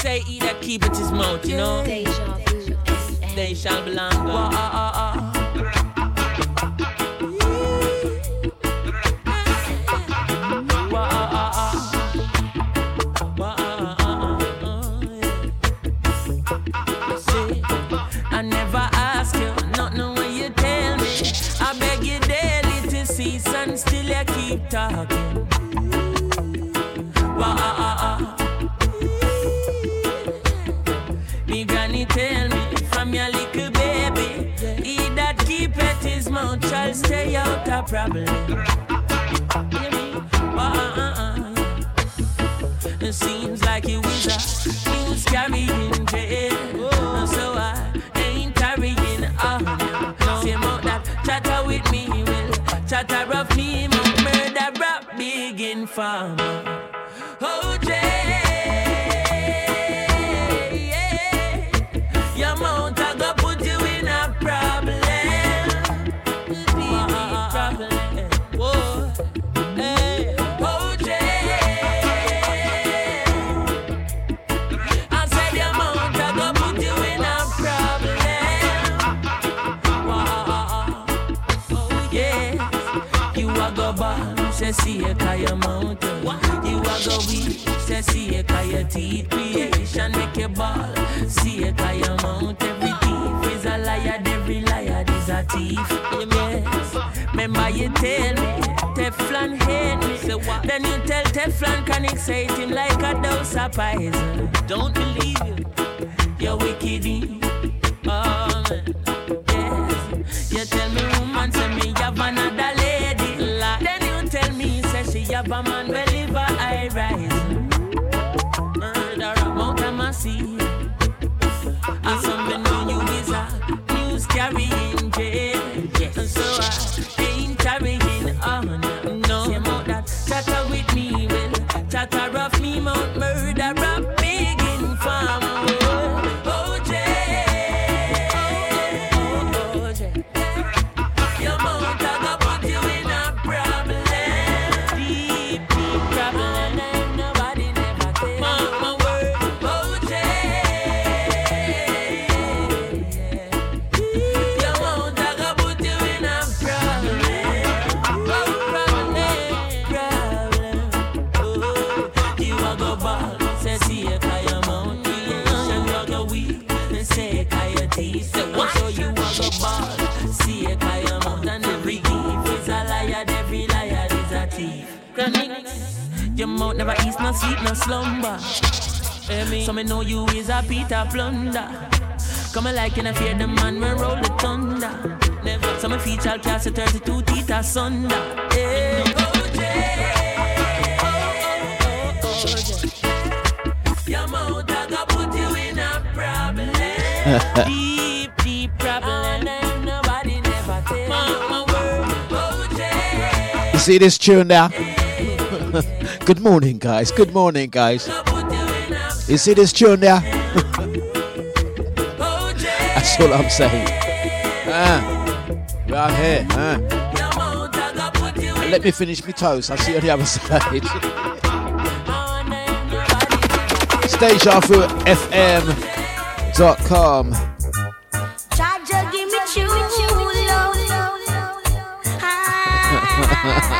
say he that keepeth his mouth, you know. They shall belong ah, ah, ah. Wah, ah, ah, ah. Wah, stay out of problem. Ah. It seems like you was a news carrying jail. So I ain't carrying on. Same out that chatter with me will chatter of me, murder rap big informer. See cause your mouth. You a go weak, say see cause your teeth. Creation make you ball, see cause your mouth. Every thief is a liar, every liar is a thief. Yes. Remember you tell me, Teflon hate me. Then you tell Teflon can excite him like a dose of poison. Don't believe you, you're wicked. Say she have a man well live high rise. Never eats no sleep, no slumber. So me know you is a Peter Plunder. Come like in a fear the man when roll the thunder. Never. So me feature cast a 32 teeth asunder. Hey. Oh, Jay. Oh, oh, oh, oh. Your mouth put you in a problem. deep, deep problem. And nobody never tell. Mama word. Oh, You see this tune there? Good morning, guys. Good morning, guys. You see this tune there? That's all I'm saying. Ah, right here. Ah. And let me finish my toast. I'll see you on the other side. DejaVuFM.com. Jaja, give me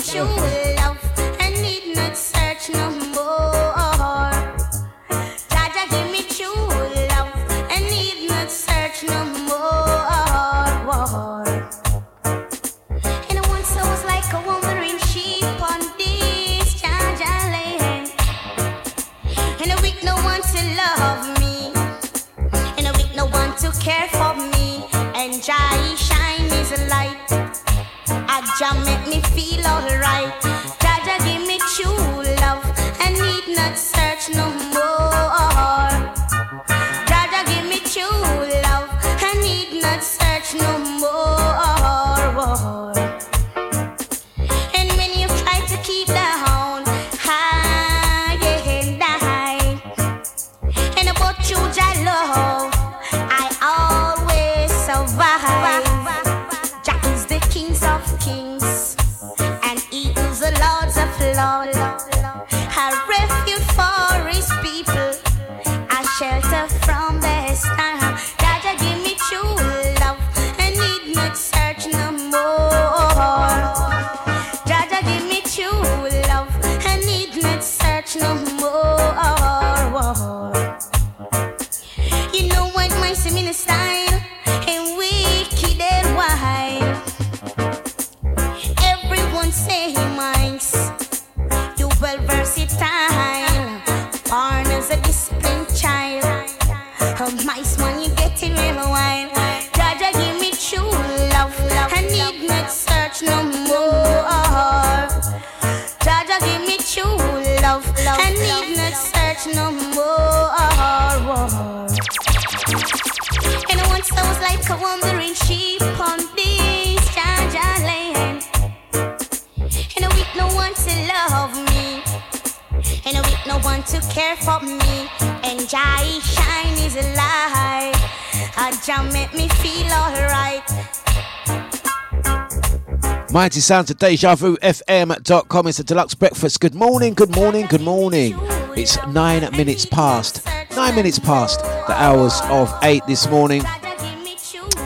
Mighty sounds of Deja Vu FM.com. It's a Dlux breakfast. Good morning, good morning, good morning. It's nine minutes past. Nine minutes past the hours of eight this morning.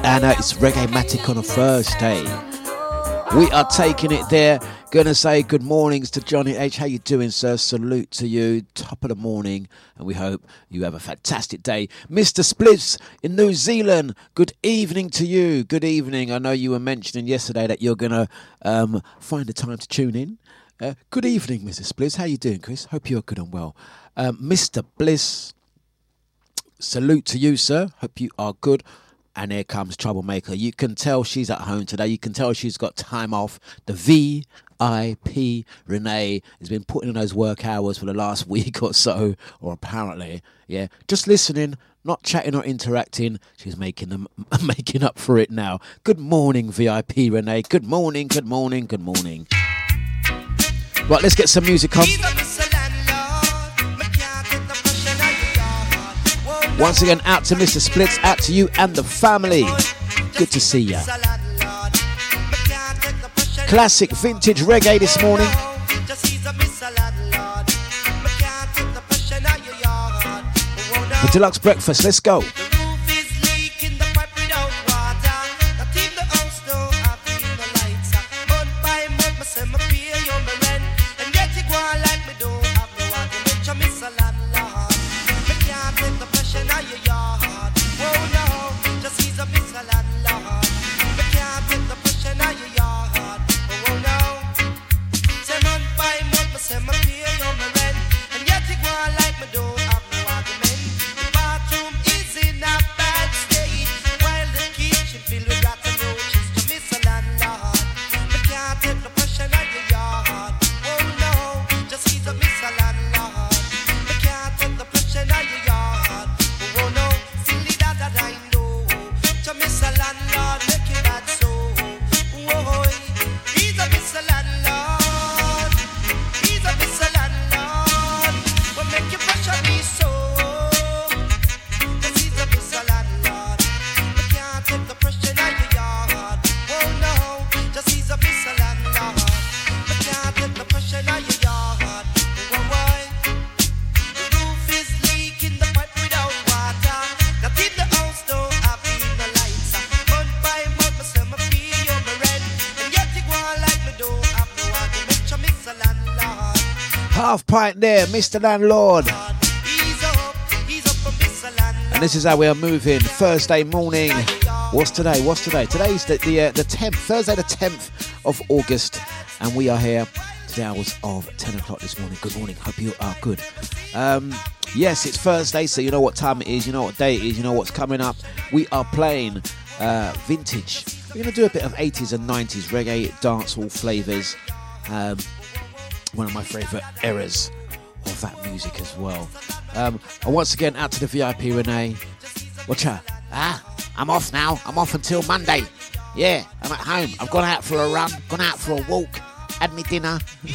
And uh, it's Reggae Matic on a Thursday. We are taking it there. Gonna say good mornings to Johnny H. How you doing, sir? Salute to you. Top of the morning, and we hope you have a fantastic day. Mr. Spliffs in New Zealand. Good evening to you. Good evening. I know you were mentioning yesterday that you're gonna um, find the time to tune in. Uh, good evening, Mr. Spliffs. How you doing, Chris? Hope you're good and well. Um, Mr. Bliss. Salute to you, sir. Hope you are good. And here comes Troublemaker. You can tell she's at home today. You can tell she's got time off. The VIP Renee has been putting in those work hours for the last week or so, or apparently, yeah, just listening, not chatting or interacting. She's making them making up for it now. Good morning, VIP Renee. Good morning. Good morning. Good morning. Right, let's get some music on. Once again, out to Mr. Spliffs, out to you and the family. Good to see ya. Classic vintage reggae this morning. The Dlux breakfast, let's go. Mr. Landlord. And this is how we are moving. Thursday morning. What's today? What's today? Today's the the, uh, the 10th, Thursday the 10th of August, and we are here to the hours of 10 o'clock this morning. Good morning. Hope you are good. Um, yes, it's Thursday, so you know what time it is, you know what day it is, you know what's coming up. We are playing uh, vintage. We're going to do a bit of 80s and 90s reggae dancehall flavours. Um, one of my favourite eras that music as well. Um, and once again, out to the VIP Renee. Watch out. Ah, I'm off now. I'm off until Monday. Yeah, I'm at home. I've gone out for a run, gone out for a walk, had my dinner,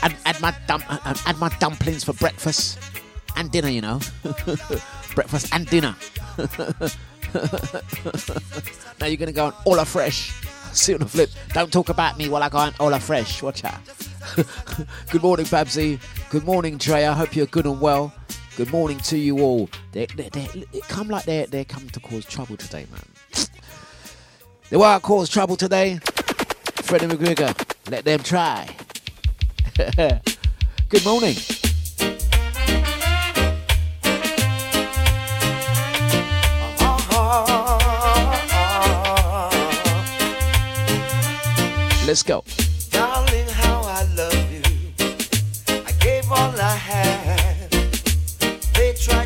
had, had, my dum- had my dumplings for breakfast and dinner, you know. breakfast and dinner. now you're going to go on all fresh. See on the flip. Don't talk about me while I go on all fresh. Watch out. Good morning, Babsy. Good morning, Trey. I hope you're good and well. Good morning to you all. They, they, they, it come like they're, they're coming to cause trouble today, man. They want to cause trouble today. Freddie McGregor, let them try. good morning. Let's go.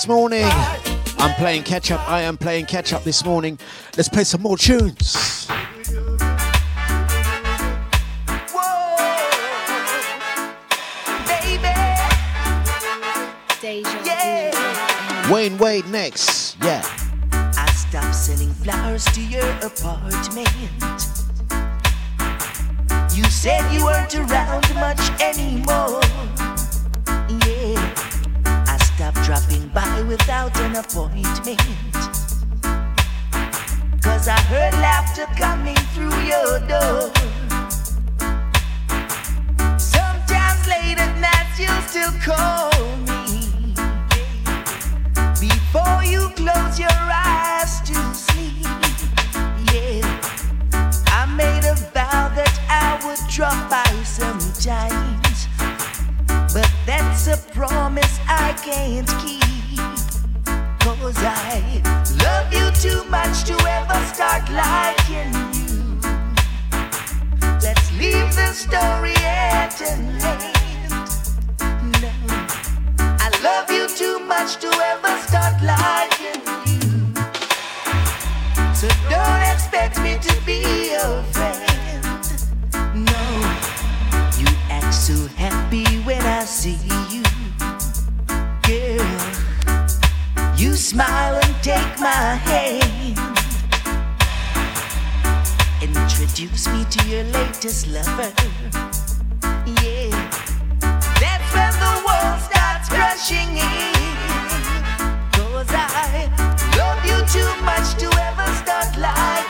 this morning. I'm playing catch up. I am playing catch up this morning. Let's play some more tunes. Wayne Wade. No, you act so happy when I see you, girl. You smile and take my hand. Introduce me to your latest lover. Yeah, that's when the starts I love you too much to ever start lying.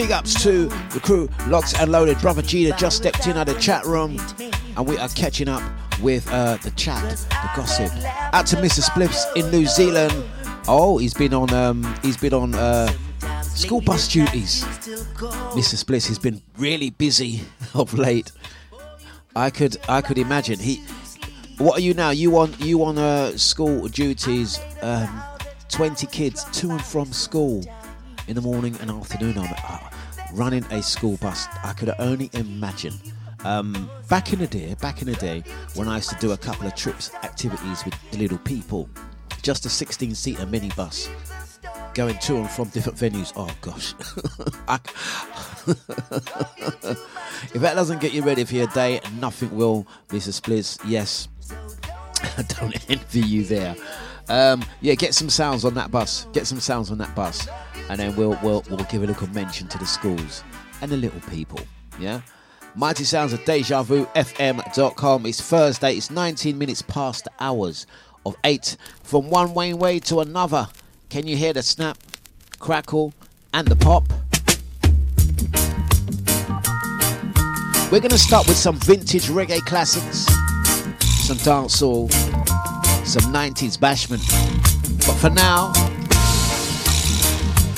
Big ups to the crew, Locks and Loaded. Brother Gina just stepped in at the chat room, and we are catching up with uh, the chat, the gossip. Out to Mr. Spliffs in New Zealand. Oh, he's been on um, he's been on uh, school bus duties. Mr. Spliffs has been really busy of late. I could I could imagine he. What are you now? You on you on uh, school duties? Um, Twenty kids to and from school in the morning and afternoon. I'm uh, running a school bus. I could only imagine. Um, back in the day, back in the day, when I used to do a couple of trips, activities with little people, just a 16-seater minibus going to and from different venues. Oh gosh, if that doesn't get you ready for your day, nothing will. Mr. Spliffs, yes, I don't envy you there. Um, yeah, get some sounds on that bus. Get some sounds on that bus, and then we'll we'll we'll give a little mention to the schools and the little people. Yeah. Mighty Sounds of Deja Vu FM.com. It's Thursday, it's 19 minutes past the hours of 8 from one Wayne Wade to another. Can you hear the snap, crackle, and the pop? We're going to start with some vintage reggae classics, some dancehall, some 90s bashment. But for now,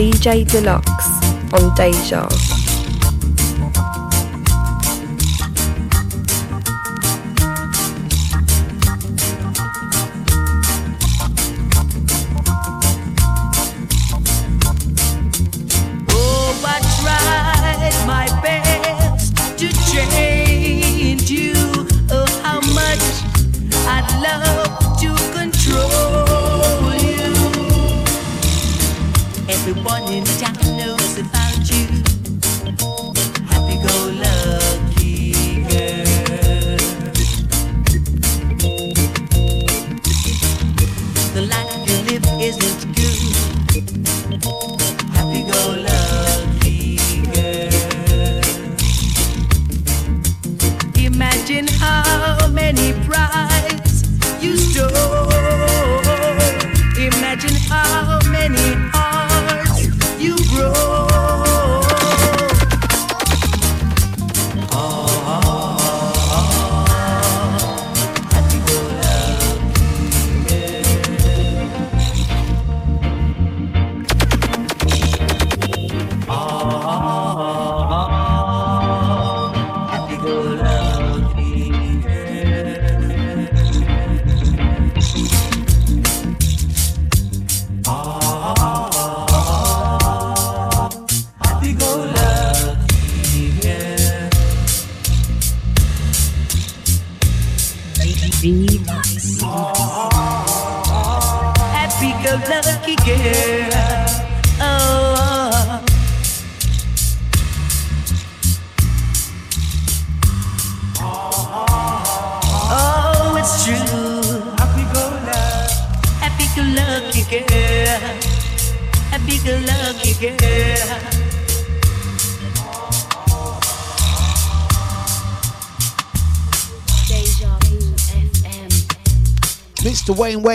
DJ Dlux on Deja.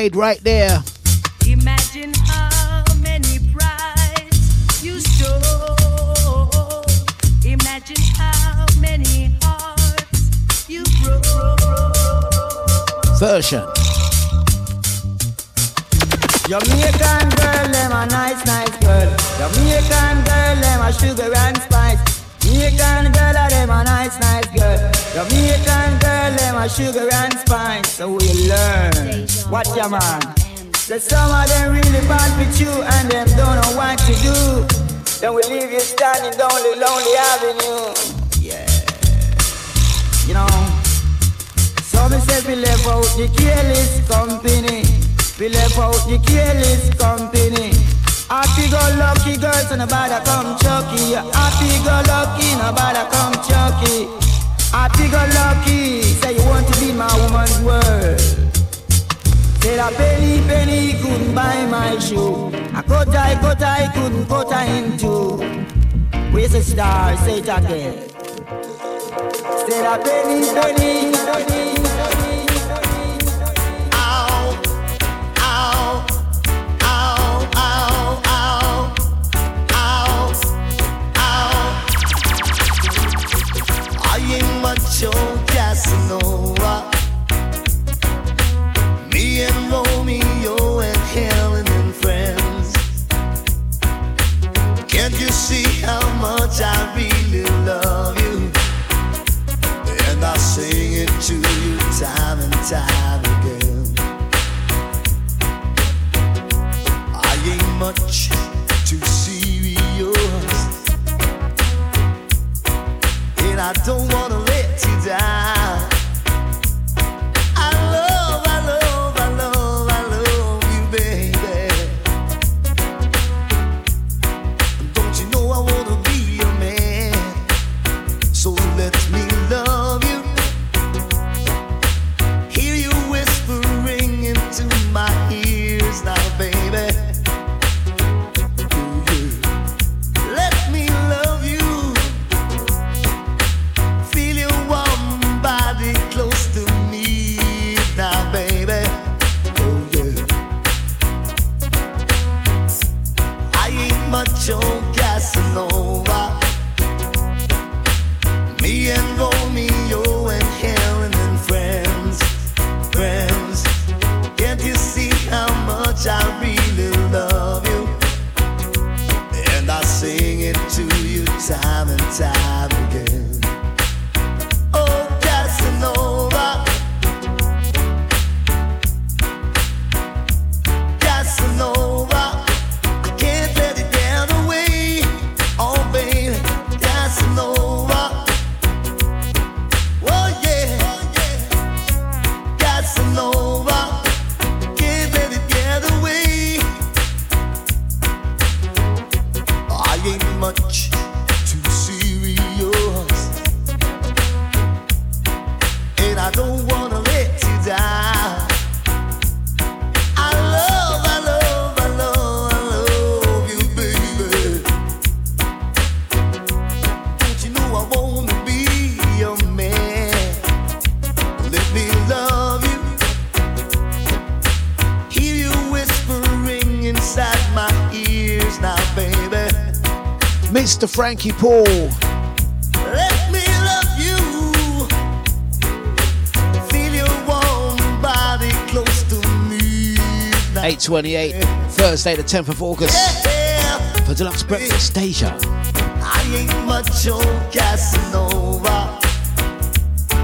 Mr. Wayne Wade right there. Imagine how many brides you stole. Imagine how many hearts you broke. Version. Jamaican girl, them a nice, nice girl. Jamaican girl, them a sugar sugar and spice. So we learn. Watch your man. That some of them really bad with you and them don't know what to do. Then we leave you standing down the lonely avenue. Yeah. You know. So me say we left out the careless company. We left out the careless company. Happy go lucky girls and nobody come chucky. Happy go lucky, nobody come chucky. Happy go lucky, say you want to be my woman's world. Say that penny penny couldn't buy my shoe. A cut I cut I couldn't I into. Where's the star? Say it again. Say that penny penny penny. Casanova. Me and Romeo and Helen and friends. Can't you see how much I really love you? And I sing it to you time and time again. I ain't much serious, and I don't wanna Frankie Paul. Let me love you. Feel your warm body close to me 828, Thursday, the 10th of August. Yeah. For Dlux Breakfast, Deja. I ain't much on Casanova.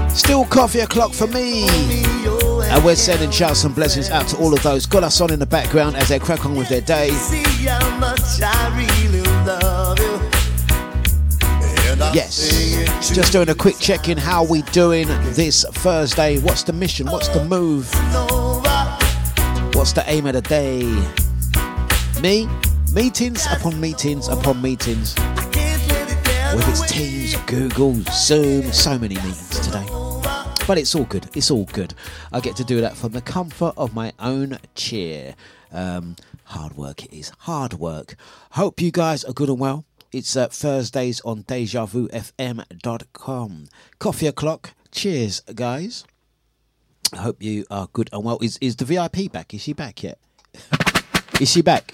Still coffee o'clock for me. And we're sending shouts and blessings out to all of those. Got us on in the background as they crack on with their day. Just doing a quick check in. How we doing this Thursday? What's the mission? What's the move? What's the aim of the day? Me? Meetings upon meetings upon meetings. With its. Teams, Google, Zoom, so many meetings today. But it's all good. It's all good. I get to do that from the comfort of my own chair. Um, hard work it is. Hard work. Hope you guys are good and well. It's uh, Thursdays on DejaVuFM.com. Coffee o'clock. Cheers, guys. I hope you are good and well. Is is the VIP back? Is she back yet? is she back?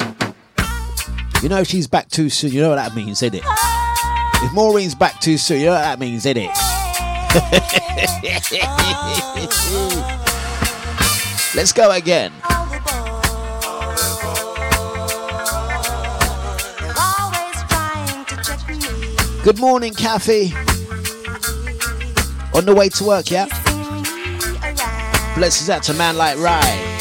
You know she's back too soon. You know what that means, isn't it? If Maureen's back too soon, you know what that means, isn't it? Let's go again. Good morning, Kathy. On the way to work, yeah? Blessings out to a man like Ryan.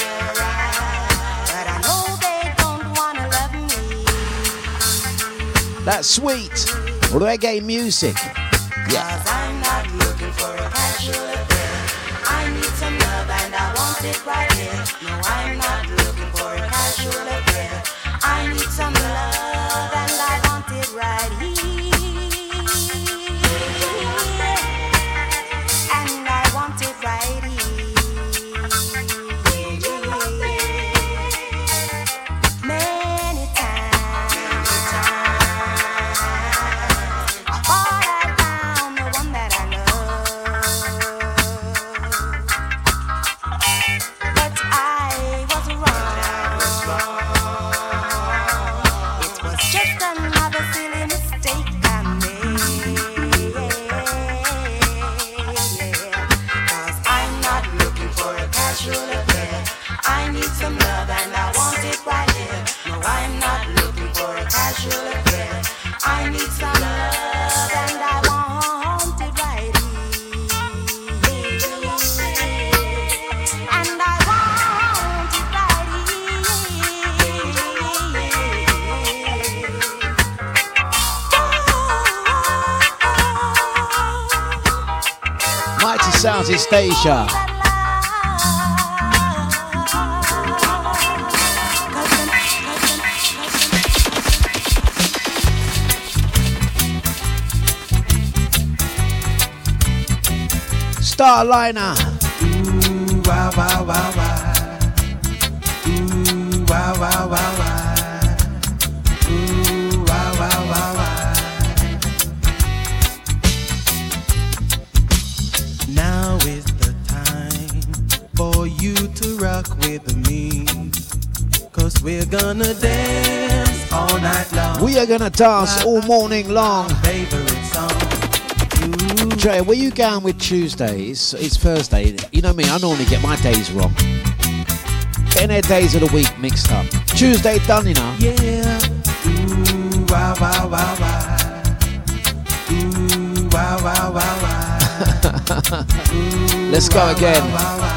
That's sweet. Reggae music. Yeah. Mighty Sounds in Stasia. Starliner. Ooh, wow, wow, wow, wow. Ooh, wow, wow, wow, wow. We are gonna dance all morning long. Song. Where you going with Tuesday? It's, it's Thursday. You know me, I normally get my days wrong. Getting their days of the week mixed up. Tuesday done, you know. Yeah. Ooh, wow, wow, wow, wow. Ooh, wow, wow, wow, wow. Let's go again.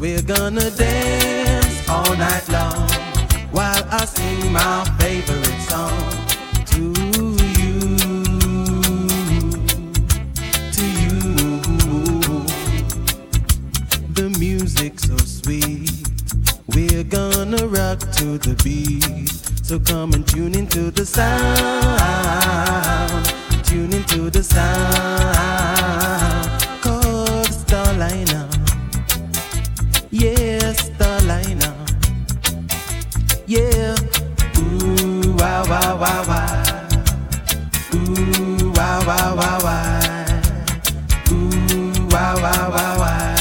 We're gonna dance all night long while I sing my favorite song to you. To you. The music's so sweet. We're gonna rock to the beat. So come and tune into the sound. Tune into the sound. Starliner. Yes, Ooh, wow, wow, wow, wow. Ooh, wow, wow, wow, wow.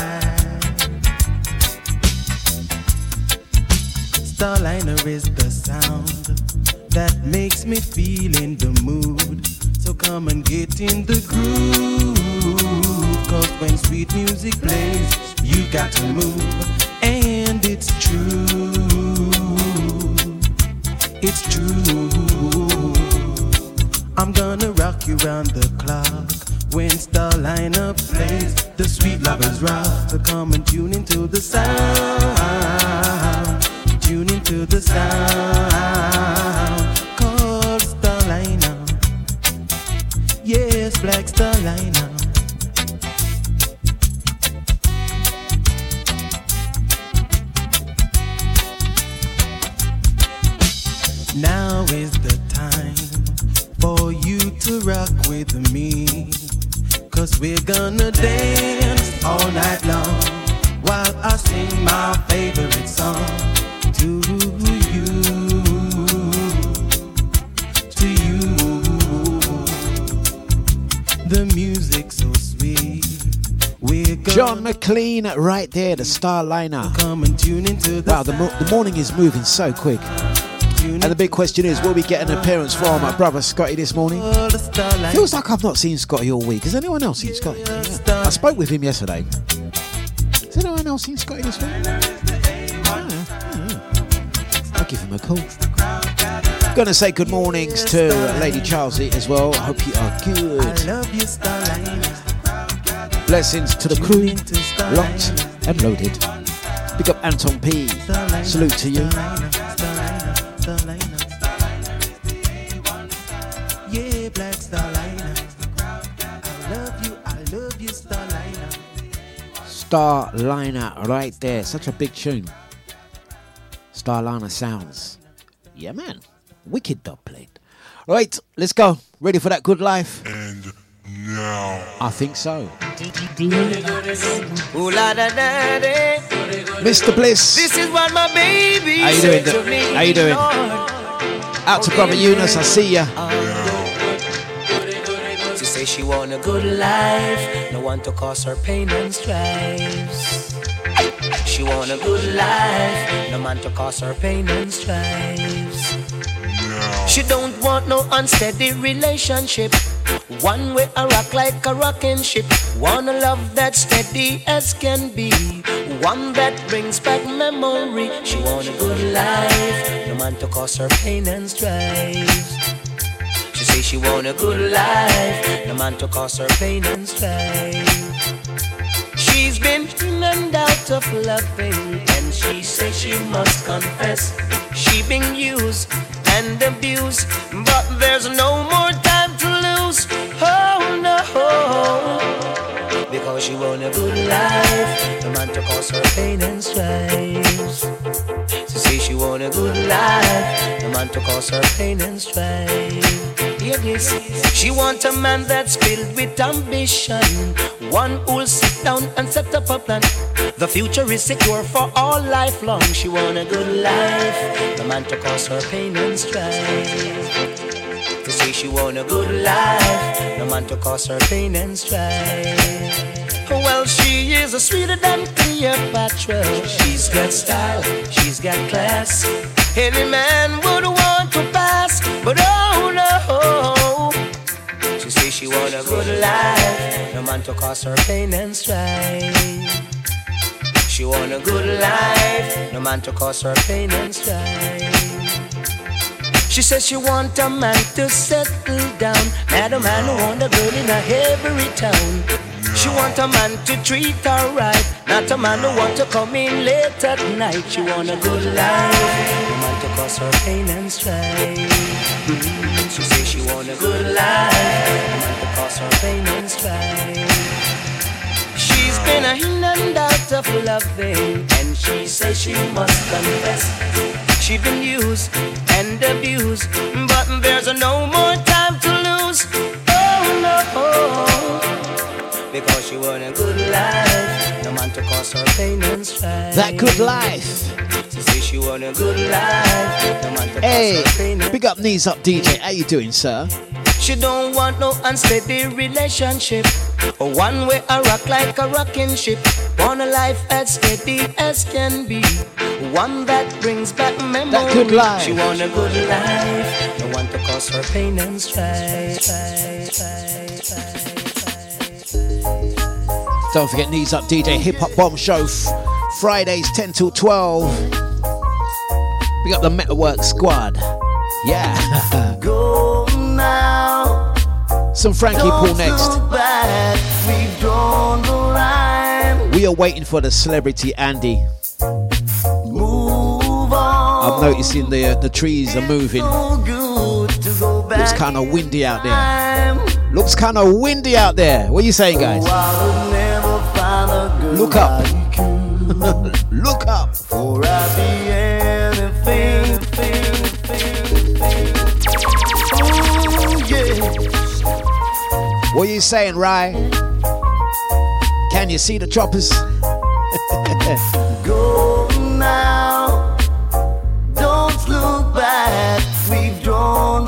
Starliner is the sound that makes me feel in the mood. So come and get in the groove. Cause when sweet music plays, you got to move. And it's true. It's true. I'm gonna rock you round the clock. When Starliner plays the sweet lovers rock, so come and tune into the sound. Tune into the sound. John McLean right there, the Starliner. come and tune into the Wow, the, mo- the morning is moving so quick. And the big question is, will we get an appearance from my brother Scotty this morning? Feels like I've not seen Scotty all week. Has anyone else seen Scotty? Yeah. I spoke with him yesterday. Has anyone else seen Scotty this week? Ah, yeah, yeah. I'll give him a call. Gonna say good mornings to Lady Charlesy as well. I hope you are I good. Blessings to the crew, locked and loaded. Big up Anton P. Salute to you. Starliner. Right there. Such a big tune. Starliner sounds. Yeah, man. Wicked dub played. Right, let's go. Ready for that good life? And now. I think so. Ooh la da da da. Mr. Bliss. This is what my baby How you doing? to me. How you doing? Lord. Out to brother Eunice, I see ya. She say she want a good life, no one to cause her pain and strife. She want a good life, no man to cause her pain and strife. She don't want no unsteady relationship. One way I rock like a rocking ship. Wanna love that steady as can be. One that brings back memory. She want a good life, no man to cause her pain and strife. She say she want a good life, no man to cause her pain and strife. She's been in and out of loving, and she say she must confess she been used and abuse. but there's no more time to lose. Oh no, because she want a good life, no man to cause her pain and strife. She say she want a good life, no man to cause her pain and strife. She want a man that's filled with ambition, one who'll down and set up a plan. The future is secure for all life long. She want a good life, no man to cause her pain and strife. To say she want a good life, no man to cause her pain and strife. Well, she is a sweeter than Cleopatra. She's got style, she's got class. Any man would want to pass, but oh no. She want a good life, no man to cause her pain and strife. She want a good life, no man to cause her pain and strife. She says she want a man to settle down, not a man who want a girl in a every town. She want a man to treat her right, not a man who want to come in late at night. She want a good life, no man to cause her pain and strife. She say she want a good life, her and strife. She's been a in and out of loving, and she says she must confess. She's been used and abused, but there's no more time to lose. Oh no, because she want a good life, no man to cause her pain and strife. That good life. She say she want a good life, no Hey, cause her pain and big up knees up DJ. How you doing, sir? she don't want no unsteady relationship. Or one way I rock like a rocking ship. Want a life as steady as can be. One that brings back memories. That good life. She want a good life. No one to cause her pain and strife. Don't forget knees up DJ Hip Hop Bomb Show. Fridays 10 till 12. Big up the Metalwork Squad. Yeah. Go now. Some Frankie Paul next. We've drawn the line. We are waiting for the celebrity Andy. Move on. I'm noticing the uh, the trees are moving. So good to go back. Looks kind of windy out there. Looks kind of windy out there. What are you saying, guys? I would never find a girl Look up. like. Look up. What are you saying, Rye? Can you see the choppers? Go now, don't look back. We've drawn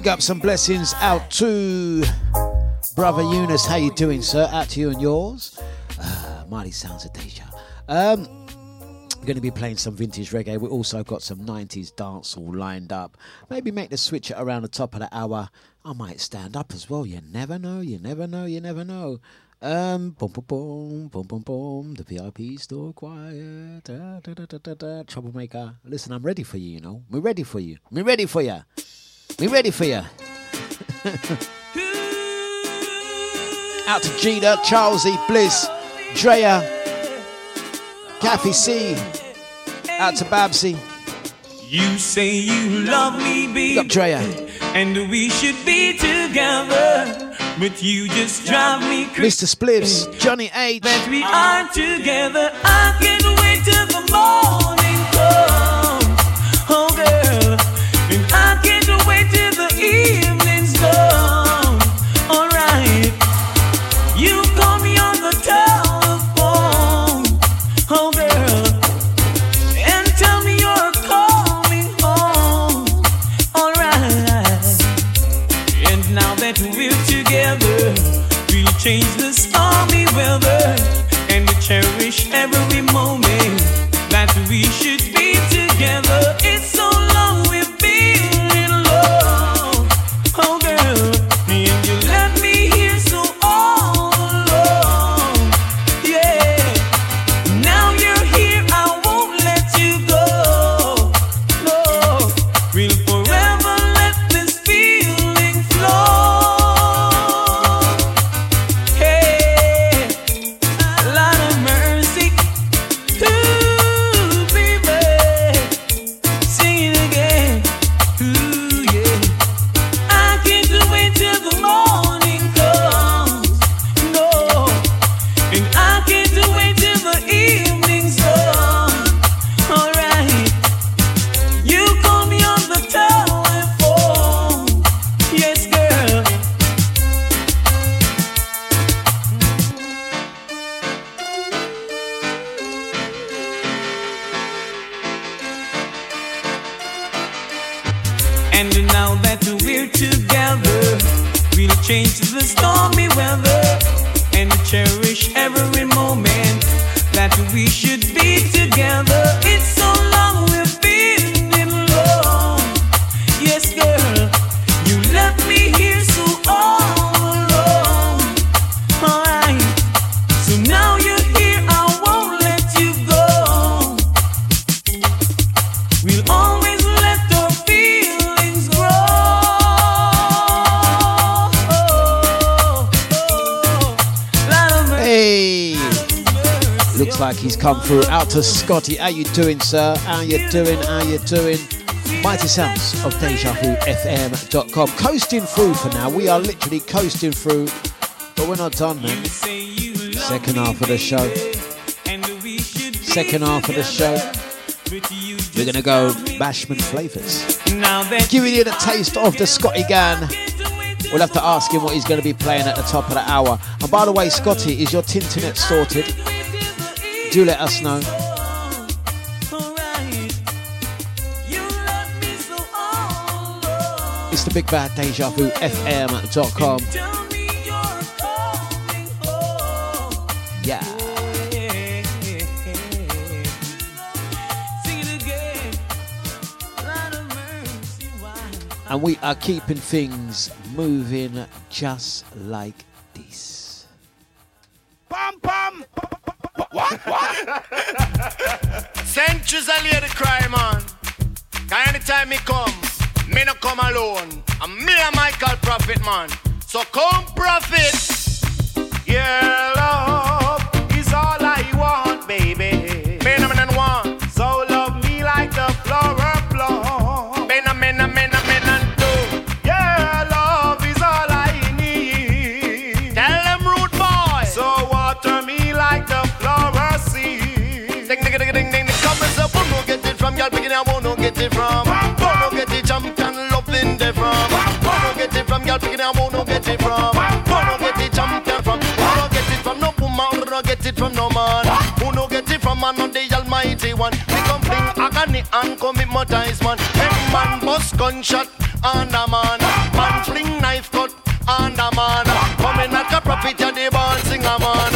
big ups and blessings out to brother Eunice. How you doing, sir? Out to you and yours. Uh, mighty sounds of Deja. Um, I'm going to be playing some vintage reggae. We also got some 90s dance all lined up. Maybe make the switch around the top of the hour. I might stand up as well. You never know. You never know. You never know. Um, boom, boom, boom, boom, boom, boom. The VIP store quiet. Da, da, da. Troublemaker. Listen, I'm ready for you. You know, we're ready for you. We're ready for you. We're ready for you. Out to Gina, Charlesy, Bliss, Drea, Kathy C. Out to Babsy. You say you love me, baby. Up Drea. And we should be together. But you just drive me crazy. Mr. Spliffs, Johnny H. That we are together. I can't wait till the morning comes. Cherish every moment that we should be Out to Scotty. How you doing, sir? How you doing? How you doing? Mighty sounds of DejaVuFM.com. Coasting through for now. We are literally coasting through, but we're not done, man. Second half of the show. Second half of the show. We're gonna go Bashment flavors. Giving you the taste of the Scotty Gan. We'll have to ask him what he's going to be playing at the top of the hour. And by the way, Scotty, is your Tintinet sorted? Do let us know. It's the Big Bad DejaVuFM.com. Yeah. And we are keeping things moving just like Centuries a lady cry, man. Cause anytime me come, me no come alone. And me and Michael Prophet, man. So come, Prophet. Yeah, love it from? Who no get it? Champion loving the from. Who no get it from? Y'all picking out, who no get it from? Who no get it? Champion from. Who no get it from? No woman, who no get it from? No man. Who no get it from? Man, no the Almighty One. We come fling agony and commit mortize man. Any man bust gunshot and a man. Man fling knife cut and a man. Coming like a prophet, yeah, the born singer man.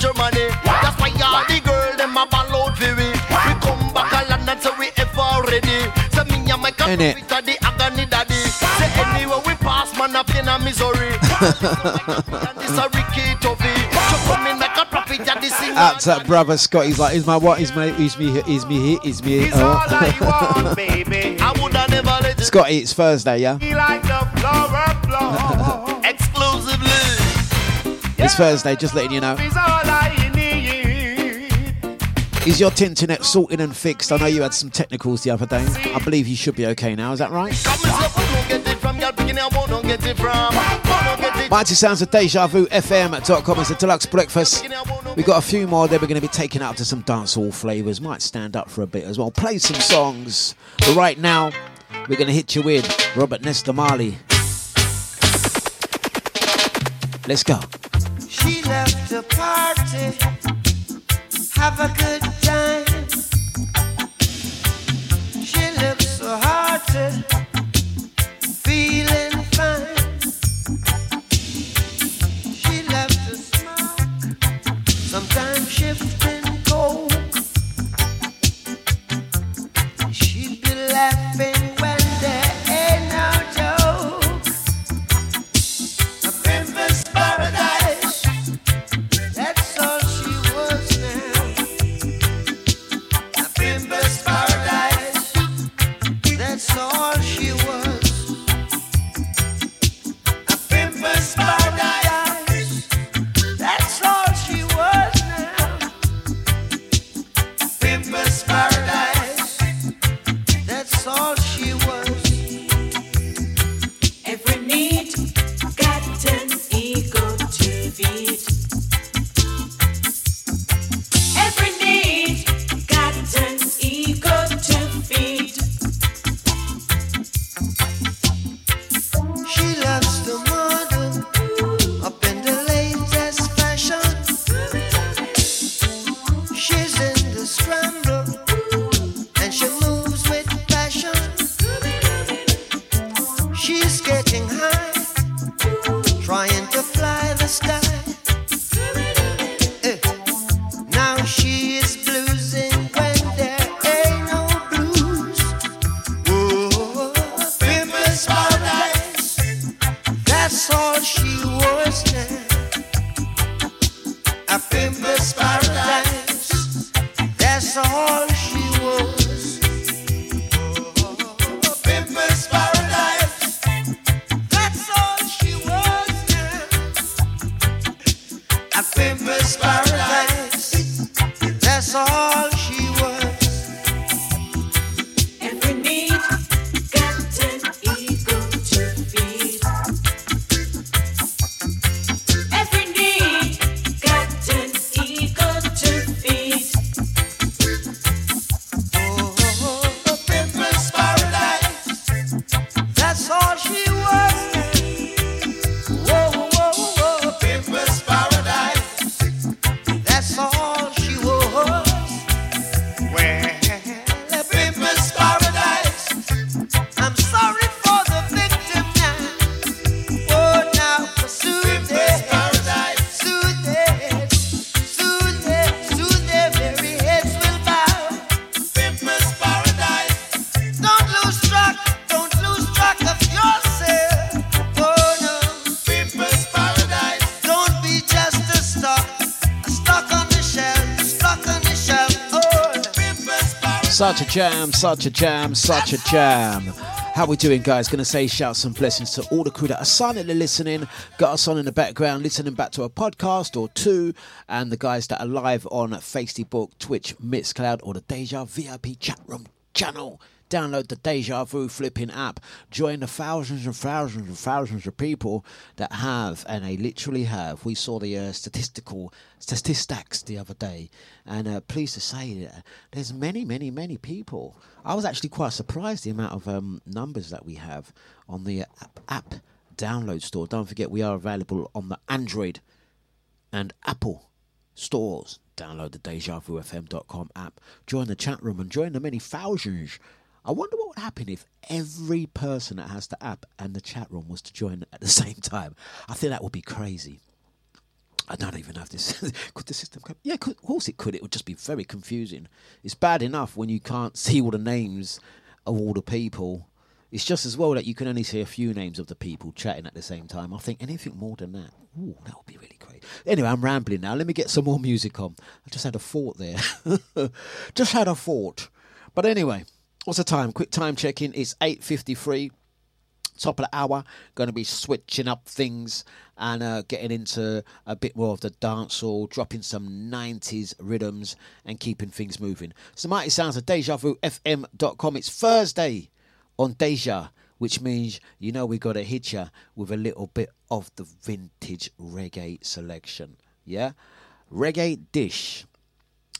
Say me go to Germany. That's why all the girl them a ball out for we. We come back a London so we ever ready. Say me and my Innit? with the agony daddy. Say anywhere we pass, man up in a misery. And this a Ricky Tuffy. So come in like a prophet, ya the singer. Out to that brother Scott. He's like, is my what? Is my is me here? Is me here? Is me here? It's all I Oh. want, baby. I woulda never let it Scotty, it's Thursday, yeah? be like the flower. Exclusively. It's Thursday, just letting you know. Is your Tintinet sorted and fixed? I know you had some technicals the other day. I believe you should be okay now. Is that right? Mighty sounds of DejaVuFM.com. It's a Dlux breakfast. We've got a few more. Then we're going to be taking out to some dancehall flavours. Might stand up for a bit as well. Play some songs. But right now, we're going to hit you with Robert Nesta Marley. Let's go. She left the party, have a good time. She looks so feeling jam, such a jam, such a jam. How we doing, guys? Gonna say shouts and blessings to all the crew that are silently listening, got us on in the background, listening back to a podcast or two, and the guys that are live on Facebook, Twitch, Mixcloud, or the Deja VIP chat room channel. Download the Deja Vu flipping app. Join the thousands and thousands and thousands of people that have, and they literally have. We saw the uh, statistical statistics the other day, and uh, pleased to say that there's many, many, many people. I was actually quite surprised the amount of um, numbers that we have on the app, app download store. Don't forget, we are available on the Android and Apple stores. Download the DejaVuFM.com app, join the chat room, and join the many thousands. I wonder what would happen if every person that has the app and the chat room was to join at the same time. I think that would be crazy. I don't even know if this could the system come. Yeah, could, of course it could. It would just be very confusing. It's bad enough when you can't see all the names of all the people. It's just as well that you can only see a few names of the people chatting at the same time. I think anything more than that, ooh, that would be really great. Anyway, I'm rambling now. Let me get some more music on. I just had a thought there. just had a thought. But anyway, what's the time? Quick time checking. It's 8.53 top of the hour. Going to be switching up things and uh, getting into a bit more of the dancehall, dropping some 90s rhythms and keeping things moving. So mighty sounds of DejaVuFM.com. It's Thursday on Deja, which means you know we got to hit you with a little bit of the vintage reggae selection. Yeah? Reggae dish.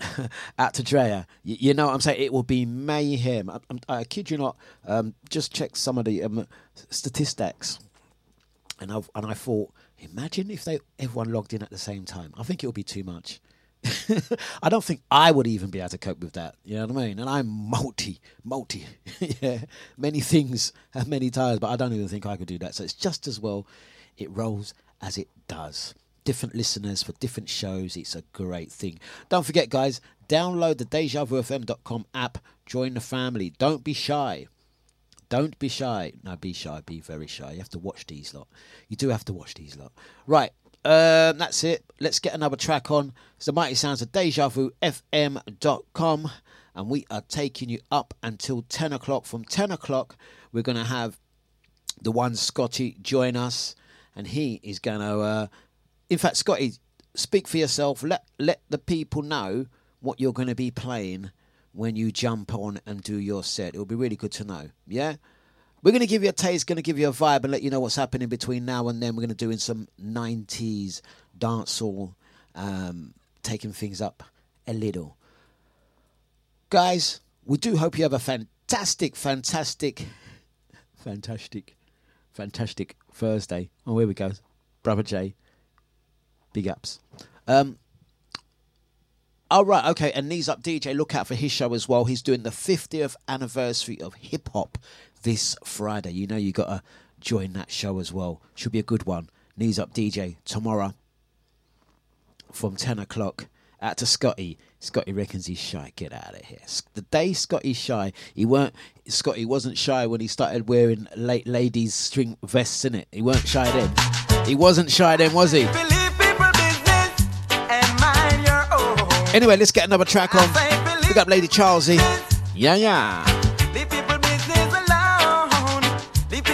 out to Drea. You, you know what I'm saying? It will be mayhem. I, I, I kid you not. Um, just check some of the um, statistics, and I and I thought, imagine if they everyone logged in at the same time. I think it would be too much. I don't think I would even be able to cope with that. You know what I mean? And I'm multi, multi, yeah, many things at many times, but I don't even think I could do that. So it's just as well it rolls as it does different listeners for different shows. It's a great thing. Don't forget, guys, download the DejaVuFM.com app. Join the family. Don't be shy. Don't be shy. No, be shy. Be very shy. You have to watch these lot. You do have to watch these lot. Right. Um, that's it. Let's get another track on. It's the mighty sounds of DejaVuFM.com. And we are taking you up until 10 o'clock. From 10 o'clock, we're going to have the one Scotty join us. And he is going to uh, in fact, Scotty, speak for yourself. Let let the people know what you're going to be playing when you jump on and do your set. It will be really good to know. Yeah, we're going to give you a taste, going to give you a vibe, and let you know what's happening between now and then. We're going to do in some '90s dancehall, um, taking things up a little. Guys, we do hope you have a fantastic, fantastic, fantastic, fantastic Thursday. Oh, here we go, brother Jay. Big ups. Um, all right, okay, and knees up DJ. Look out for his show as well. He's doing the 50th anniversary of hip hop this Friday. You know you got to join that show as well. Should be a good one. Knees up DJ tomorrow from 10 o'clock. Out to Scotty. Scotty reckons he's shy. Get out of here. The day Scotty's shy, he weren't. Scotty wasn't shy when he started wearing late ladies string vests in it. He weren't shy then. He wasn't shy then, was he? Anyway, let's get another track on. Pick up Lady Charlesy. Yeah, yeah. Leave people business alone. Leave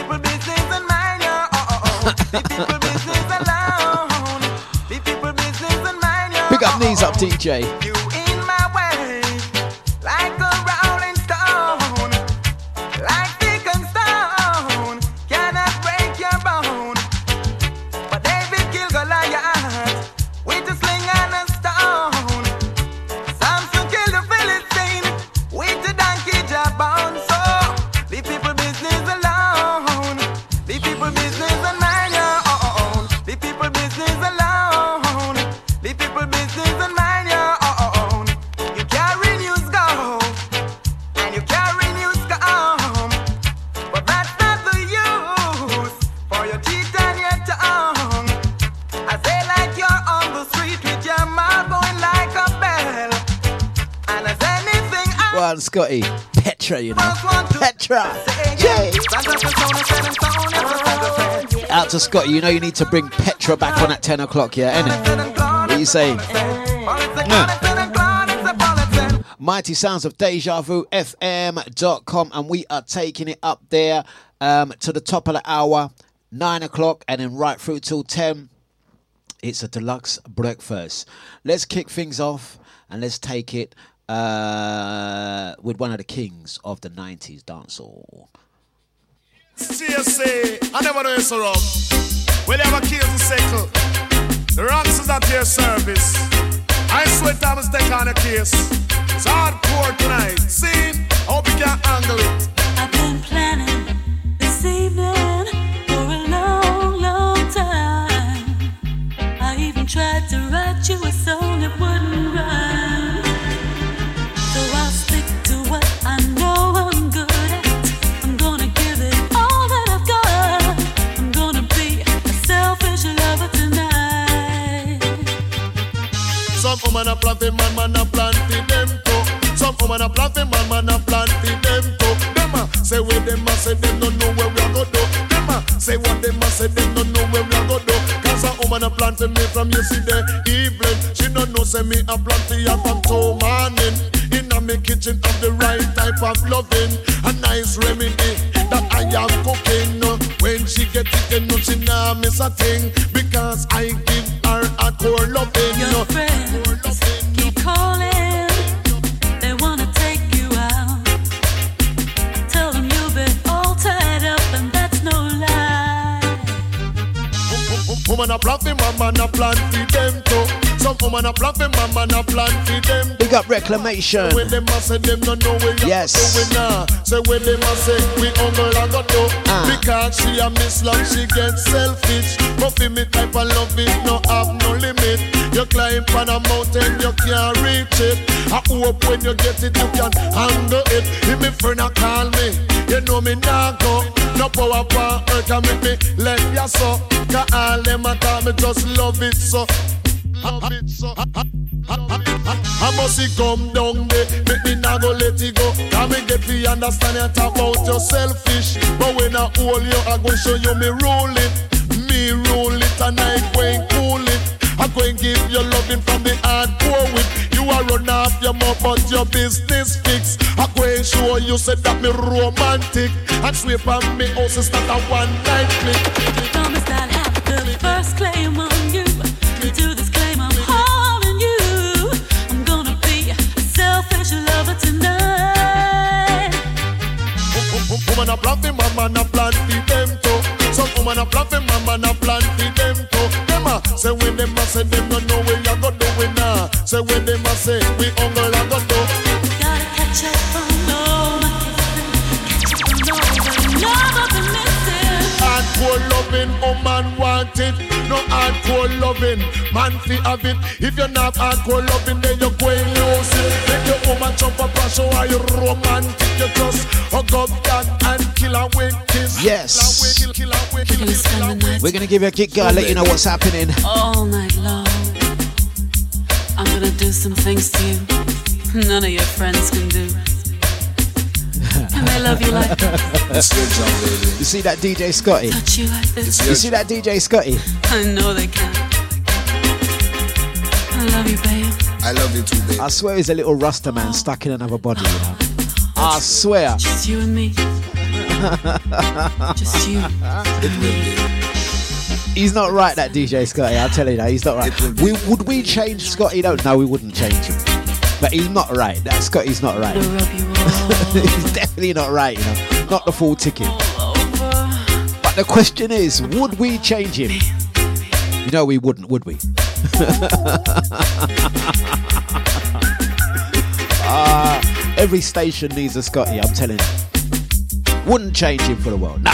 Scotty, Petra, you know. Petra. Jay. Out to Scotty, you know you need to bring Petra back on at 10 o'clock, yeah, innit? What are you saying? Mighty Sounds of DejaVuFM.com, and we are taking it up there um, to the top of the hour, 9 o'clock, and then right through till 10. It's a Dlux breakfast. Let's kick things off and let's take it uh, with one of the kings of the 90s dancehall. CSA, I never know it's so wrong. Well, you have a case to settle. The ranks is at your service. I swear Thomas take on a case. It's hardcore tonight. See, I hope you can handle it. I've been planning this evening for a long, long time. I even tried to write you a song that woman a planting man, man a planting them too. Some woman a planting man, man a planting them too. Them a say what them a say, them don't know where we a go do. Them a say what them a say, them don't know where we a go do. Cause a woman a planting me from yesterday evening. She don't know say me a planting her from two morning. In me kitchen have the right type of loving, a nice remedy that I am cooking. When she get it, then no she nah miss a thing because I give her a core loving. Your friends keep calling. They wanna take you out. Tell them you've been all tied up, and that's no lie. Woman a plan for man, man a plan for them too. Some woman a plan for man, man a plan for them. Big up Reclamation. When them a say them no know Yes. doing now. Say when them a say we and go do. Ah. Because she a miss love, she get selfish. But for me type of love it no have no limit. You climb on a mountain, you can't reach it. I hope when you get it, you can handle it. If me friend a call me, you know me nah go. No power for earth can make me let ya so. Cause all them a me just love it so. Love it so. I must see come down there, make me nah go let it go. Can me get the understand and talk about you selfish. But when I hold you, I go show you me rule it. Me rule it and I go and cool it. I go and give you loving from the hardcore with. You are run off your mouth, but your business fix. I go and show you said that me romantic. And sweep on me house is not a one night click. Woman a plan for man a plan for them too. Some woman a plan for man a plan for them too. Them a say when them a say them no know where you go do it now. Say when them a say we humble a go do. Gotta catch up on all my kissing. Catch up on all the love been missing. Hardcore loving, oh woman want it. No hardcore loving, man fi have it. If you're not hardcore loving, then you're going lose it. Make your woman jump up and show how you romantic. You just hug up that and kill her with kiss. Yes. Kill her kill her kill her kill her. We're going to give you a kick, girl, let you know what's happening. all night long. I'm gonna do some things to you none of your friends can do. And they love you like this, You see that DJ Scotty? touch you like this. You see that DJ Scotty? I know they can. I love you, babe. I love you too, babe. I swear he's a little Rasta man stuck in another body, you know. I swear. Just you and me. Just you and me. He's not right, that DJ Scotty. I'll tell you that. He's not right. We, would we change Scotty? No, no, we wouldn't change him. But he's not right. That Scotty's not right. he's definitely not right, you know. Not the full ticket. But the question is, would we change him? You know we wouldn't, would we? Ah, every station needs a Scotty, I'm telling you. Wouldn't change him for the world. No.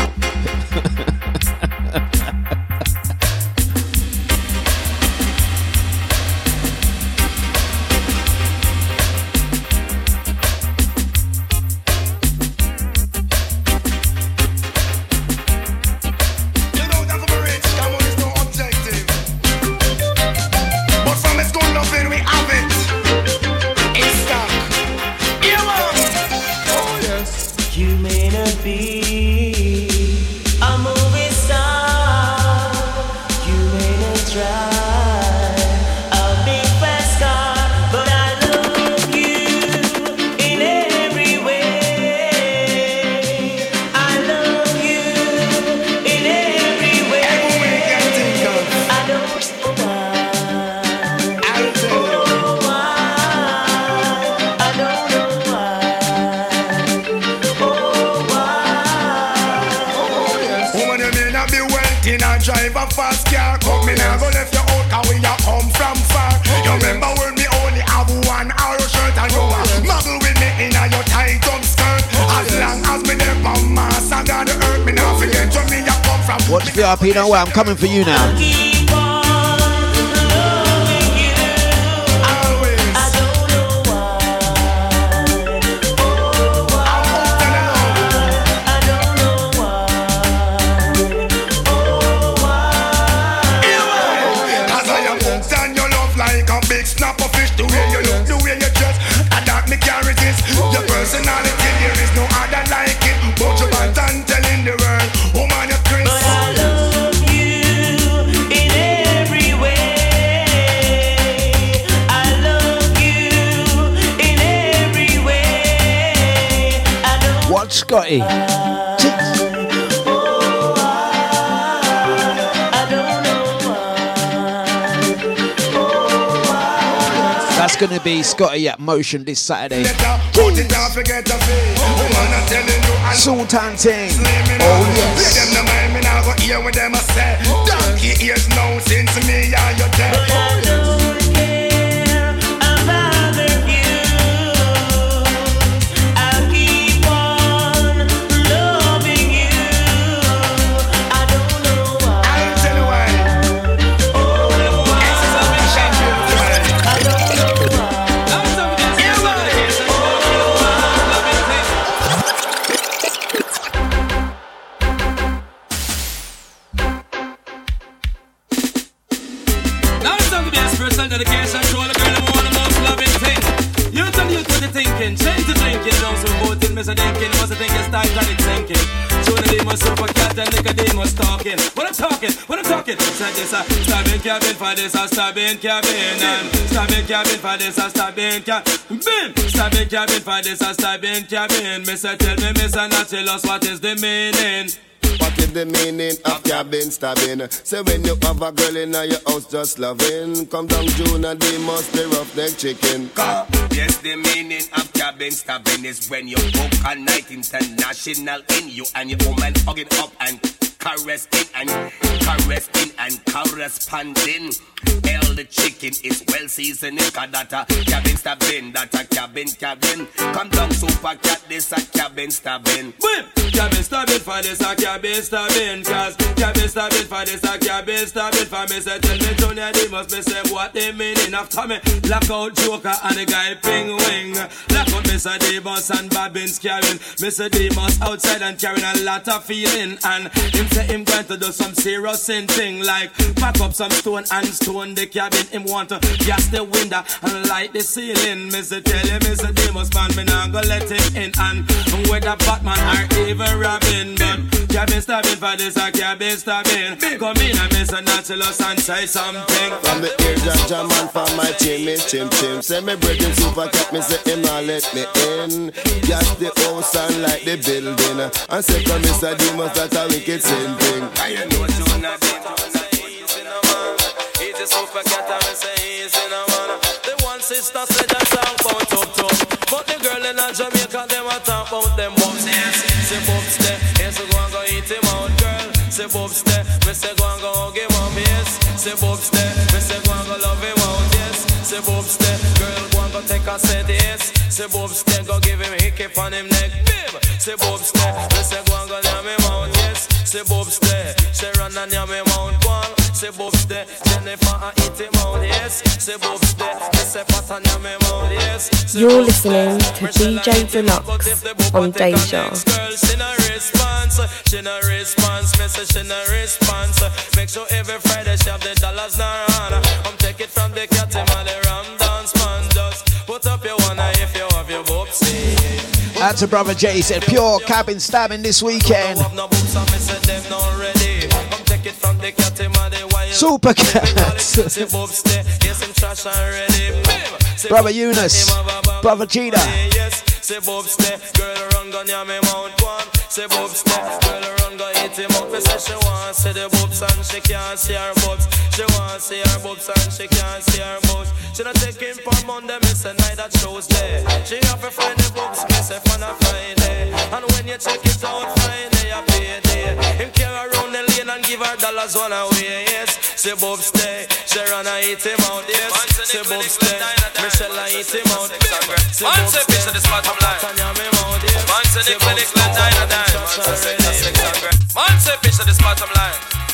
VIP, no way, I'm coming for you now. Scotty. That's going to be Scotty at Motion this Saturday. Sultan Ting. Oh yes. Cabin for this a stabbing cabin and stabbing cabin for this a stabbing cabin. Stabbing cabin for this a stabbing cabin. Mister, uh, tell me, Mister, not tell us what is the meaning. What is the meaning of cabin stabbing? Say when you have a girl in your house just loving, come down June and they must be roughneck chicken. Car. Yes, the meaning of cabin stabbing is when you book a night international in you and your woman hugging up and caressing and caressing and corresponding. Hell, the chicken is well seasoned. That a cabin stabbing, that a cabin cabin. Come down, super cat, this a cabin stabbing. Whip! Cabin stabbing for this a cabin stabbing Cause cabin stabbing for this a cabin stabbing For me say tell me Junior they must be say what they meaning After me lock out Joker and the guy Ping Wing Lock out Mr. Demus and Bobbins carrying Mr. Demus outside and carrying a lot of feeling And him say him going to do some serious sin thing Like pack up some stone and stone the cabin Him want to gas the window and light the ceiling Mr. tell him Mr. Demus man me not go let him in And whether Batman or even Robin But cabin stabbing for this a cabin stabbing Come in and Mr. Nautilus and say something From the ear jam jam and from my chin, me chim chim. Say me breathing super cat, me say him not let me in. Gas the house and light the building. And say come Mr. Demus that a wicked sin thing. I don't know Jonah sexy super cat and me say easy no man. The one sister said Say bumps there, me say go and go him up, yes. Say bumps there, me say go and go love him out, yes. Say bumps there, girl go and go take a set, yes. Say bumps there, go give him hickey on him neck, bim. Say bumps there, me say go and go yam him out, yes. Say bumps there, say run and yam him out, go on. Say bumps there, Jennifer and eat him out, yes. Say bumps there, me say pat and yam him out, yes. You're listening to DJ Dlux on Deja. girl, she no response. She no response. Me say she no response. Make sure every Friday she have the dollars in her hand. I'm take it from the cat him and the ram dance man. Just put up your one eye if you have your boopsie. Out to brother Jay, he said pure cabin stabbing this weekend. Super cats. Say boobs there, yes him trash and ready. Brother Eunice, there, him have a bag brother Cheetah. Yes, say girl run gun ya me mount one. Say girl run gun hit him up. Me say she want see the boobs and she can't see her boobs. She want see her boobs and she can't see her boobs. She not take him for Monday, me say night that shows there. She have to find the boobs, me say for a Friday. And when you check it out Friday, you pay day. Him carry around the lane and give her dollars one away. Yes, say boobs there, she run and eat him out. Yes, say boobs there, Michelle and eat him out. Man boobs bitch at the bottom line. Man say nickel nickel and dine a dime. Man say six a grand. Man bitch at the bottom line.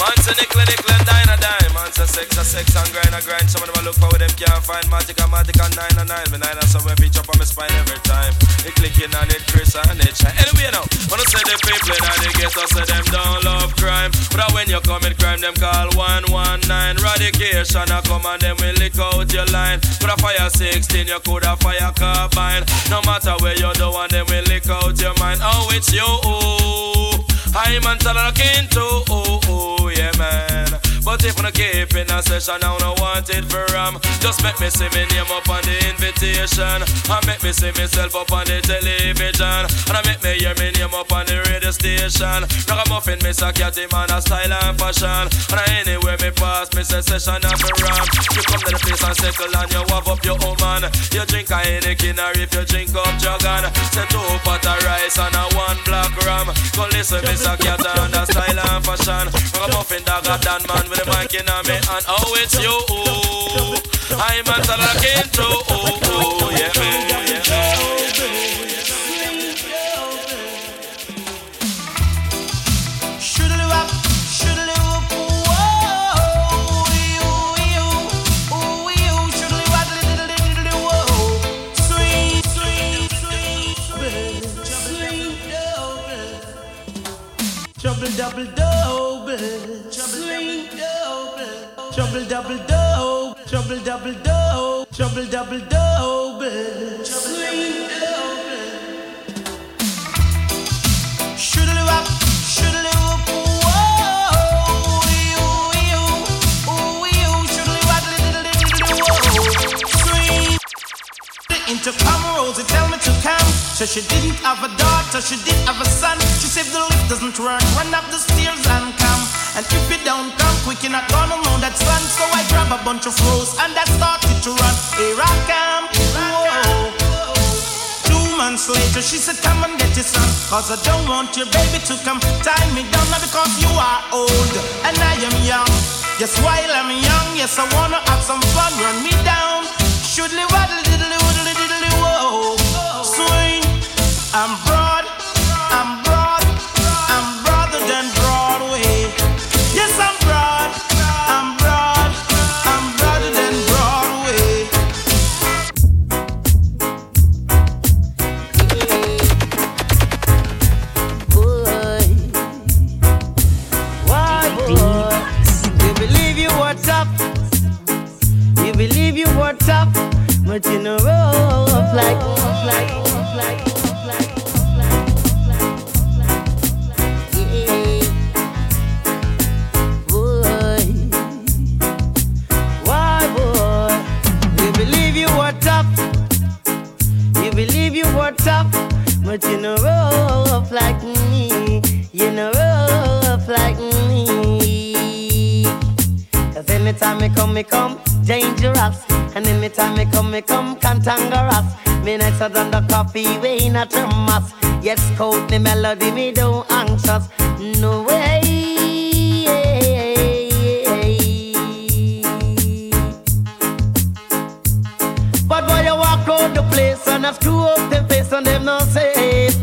Man say nickel nickel and dine a dime. Man say six a six and grind a grind. Some of them a look for with them can't find magic and magic and nine a nine. Me nine and somewhere bitch up on my spine every time. It clicking and it Chris and it shine. Anyway now, wanna say the people in the ghetto say them don't love crime. But when you commit crime, them call 119 Radication I come and them will lick out your line Could a fire 16, you could a fire carbine No matter where you do and them will lick out your mind Oh, it's you, oh I'm until I looking to, oh, oh, yeah, man but if I keep in a session, I don't want it for ram. Just make me see me name up on the invitation. And make me see myself up on the television. And I make me hear me name up on the radio station. Ragamuffin, Miss a cat, man, a style and fashion. And anywhere me pass, me say session and for ram. You come to the place and circle and you have up your own man. You drink a Heineken or if you drink up Jagan. Say two pot of rice and a one black ram. Go listen, Miss a cat, and a style and fashion. Ragamuffin, dog, a man with the mic in a me and oh it's you I'm a talking to oh yeah sweet double. Double double, Trouble double double, trouble double double, trouble double double, sweet ooh, you, shoodle-wop, diddle-diddle-whoa. Sweet. The intercom Rosie tell me to come. So she didn't have a daughter, she did have a son. She said the lift doesn't work, run up the stairs and. And if you don't come quick, you're not gonna know that son. So I grab a bunch of rose and I started to run. Here I come, whoa. Two months later, she said, Come and get your son. Cause I don't want your baby to come tie me down. Not because you are old and I am young. Yes, while I'm young, yes, I wanna have some fun. Run me down. Shoodly waddle diddly woodly diddly whoa. Swing. I'm broad. A thermos. Yes, cold the melody, me don't anxious. No way. But when you walk out the place and I screw up them face and them not safe.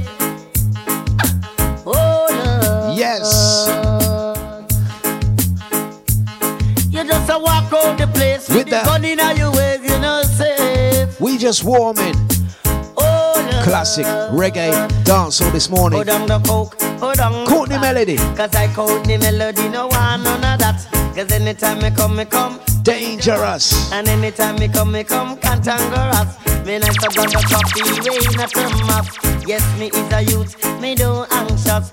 Ah, oh, Lord. Yes. You just a walk out the place With with, the that- gun in your waist, you know safe. We just warming. Dancehall this morning. Put on the coke, put on the Courtney Melody. Cause I Courtney Melody, no one, none of that. Cause anytime me come, me come. Dangerous. And anytime me come, me come cantankerous. Me nice up on the coffee, way in a thermos. Yes, me is a youth, me don't anxious.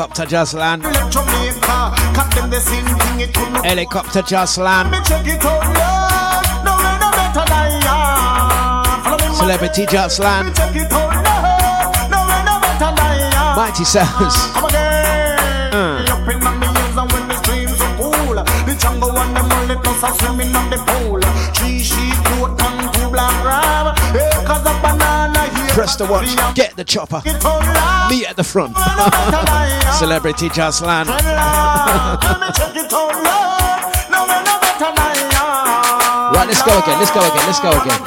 Helicopter just land. let Jamaica. Cut them the same thing, it couldn't Helicopter just land. me check it out, Lord. No Press the watch. Get the chopper. Me at the front. Celebrity just land. Right, let's go again. Let's go again. Let's go again.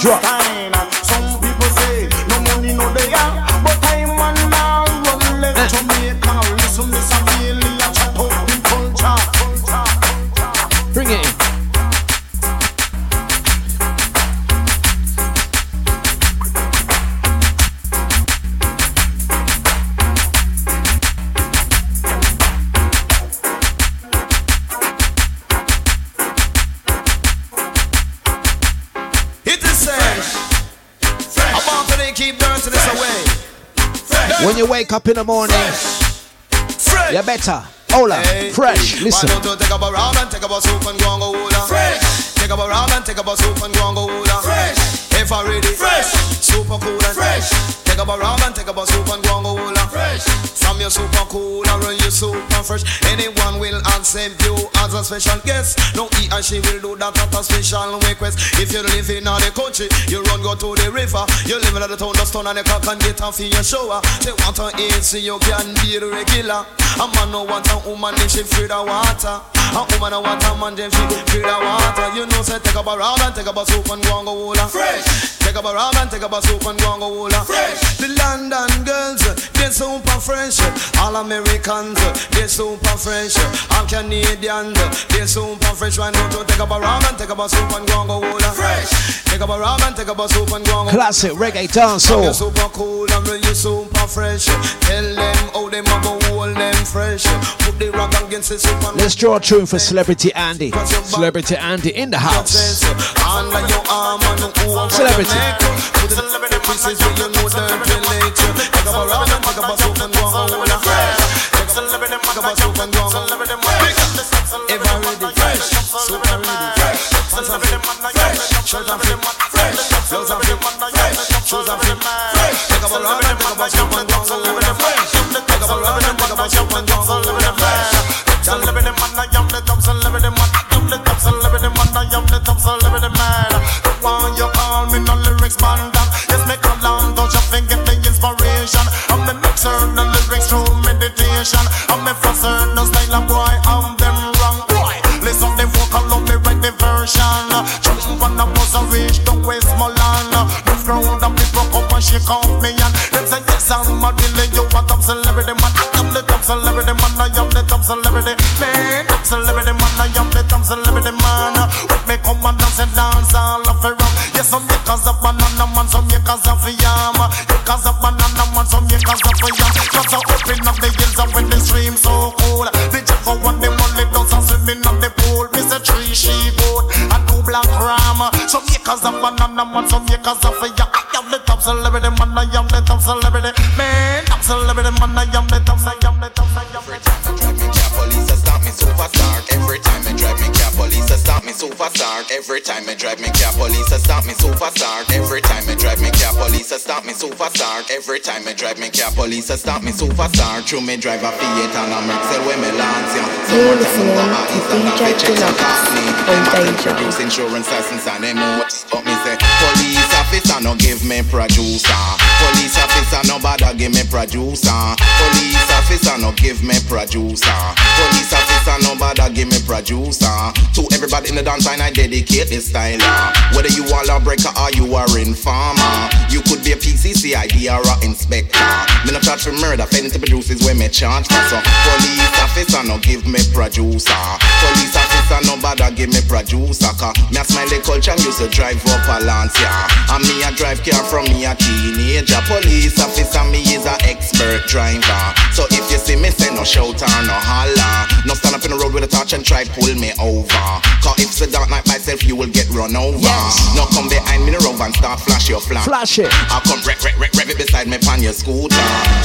Drop. You wake up in the morning, you better. Hola, fresh. Listen. Why don't you take up a rum and take up a soup and go and go hula? Fresh. Take up a rum and take up a soup and go and go hula? Fresh. If I ready, fresh. Super cool and fresh. Take up a rum and take up a soup and go and go hula? Fresh. From your super cool and run you super fresh. Anyone will accept you as a special guest. No, he and she will do that at a special request. If you live in the country, you run go to the river. You live in the town, the stone and the cock and get off in your shower. They want to eat, so you can be the regular. A man no want a woman if she free the water. A woman no want a man if she free the water. You know, say take up a rum and take up a soup and go and go hula. Fresh. Take up a rum and take up a soup and go and go hula. Fresh. The London girls, they super fresh. All Americans, they super fresh. All Canadians, they super fresh. Why not you take up a rum and take up a soup and go and go hula. Fresh. Take up a rum and take up a soup and go and go. Classic reggae You're dancehall. super cool and when you super fresh. Tell them how them a go hold them fresh. Put the rock against the super. Let's draw a tune for Celebrity Andy. Celebrity Andy in the house. Celebrity. So live in the man, I am the the man. Do the top, so live in the man, I am the top, so live in the man. The one you call me, no lyrics, man, down. Yes, make a long, don't you think get the inspiration. I'm the mixer, the lyrics through meditation. I'm the fusser, no style, I'm boy, I'm them wrong, boy. Listen, the vocal, love me, write the version. Jump on the bus, I reach the Westmoreland. The crowd shake off me and them say yes I'm a really you a top celebrity man. I am the top celebrity man. I am the top celebrity man. Top celebrity man. I am the top celebrity man. With me come and dance and dance all of it rock. Yes, some makers of banana man, some makers of yam. Makers of banana man, some makers of yam. Just a open up the hills and when the stream so cool. The jacko want them only dance and swimming on the pool. Mr. Tree, she goat and two black ram. Some makers of banana man, some makers of yam. I am the top celebrity man, I am the top celebrity man. Top celebrity man, I am the top, I am the top, I am the top. Police a stop me superstar every time me drive me car. Police a stop me superstar every time me drive me car. Police a stop me superstar every time me drive me car. Police a stop me superstar every time me drive me car. Police a stop me superstar through me drive a Fiat and a Mercedes when me lance ya. You're listening to DJ Dlux Produce insurance license and them what but me say Police officer no give me producer. Police officer no bother give me producer. Police officer no give me producer. Police officer no bother give me producer. To everybody in the dance line I dedicate this style uh. Whether you are a breaker or you are informer You could be a PCC ID or a inspector. Me no charge for murder, failing to produce is where me charge for. So police officer no give me producer. Police officer no bother give me producer Cause me a smile the culture and used to drive up a Lancia. And me a drive car from me a teenager. Police officer me is a expert driver. So if you see me say no shout or no holler No stand up in the road with a torch and try pull me over. Cause if it's a dark night myself you will get run over. No come behind me the road and start flash your flag Flash it. I come rev, rev, rev, rev it beside me pan your scooter.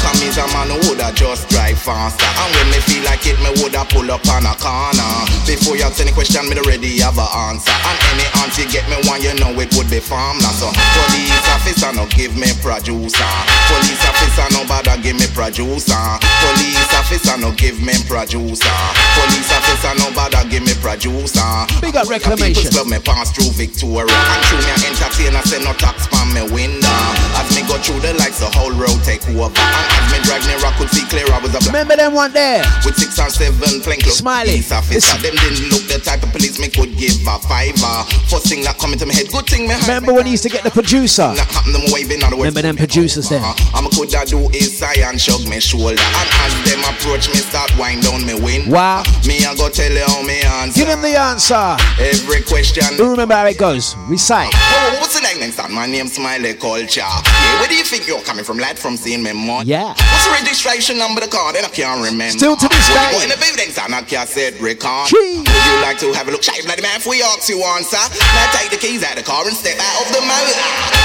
Come me's a man who woulda just drive faster. And when me feel like it me woulda pull up on a corner. Before you ask any question me already have a answer. And any answer you get me one you know it would be farmland So police officer no give me producer. Police officer no bother give me producer. Police officer no give me producer. Police officer no bother give me producer. Big up reclamation. People's club me pass through Victoria. And through me entertainer say no tax from me window. As me go through the lights the whole road take over. And as me drive near I could see clear I was a Remember them one there? with six or seven plain clothes. Smiley. police officer. Them didn't look the type of police me could give a fiver. First thing that come into my head, good thing me Remember when he used to get the producer? That happen them waving words. Remember them producers then? I'm a could that do is sigh and shrug me shoulder. And as them approach me, start wind down me wind. Wow. Me I go tell you how me answer. Give him the answer. Every question. Who remember how it goes? Recite. Oh, what's the name next time? My name's Smiley Culture. Yeah, where do you think you're coming from, lad? From seeing me more? Yeah. What's the registration number of the car? Then I can't remember. Still to this When you day. go in the building, son, I can't say record. Would you like to have a look? Shave like the man if we ask you answer. Now take the keys out of the car and step out of the motor.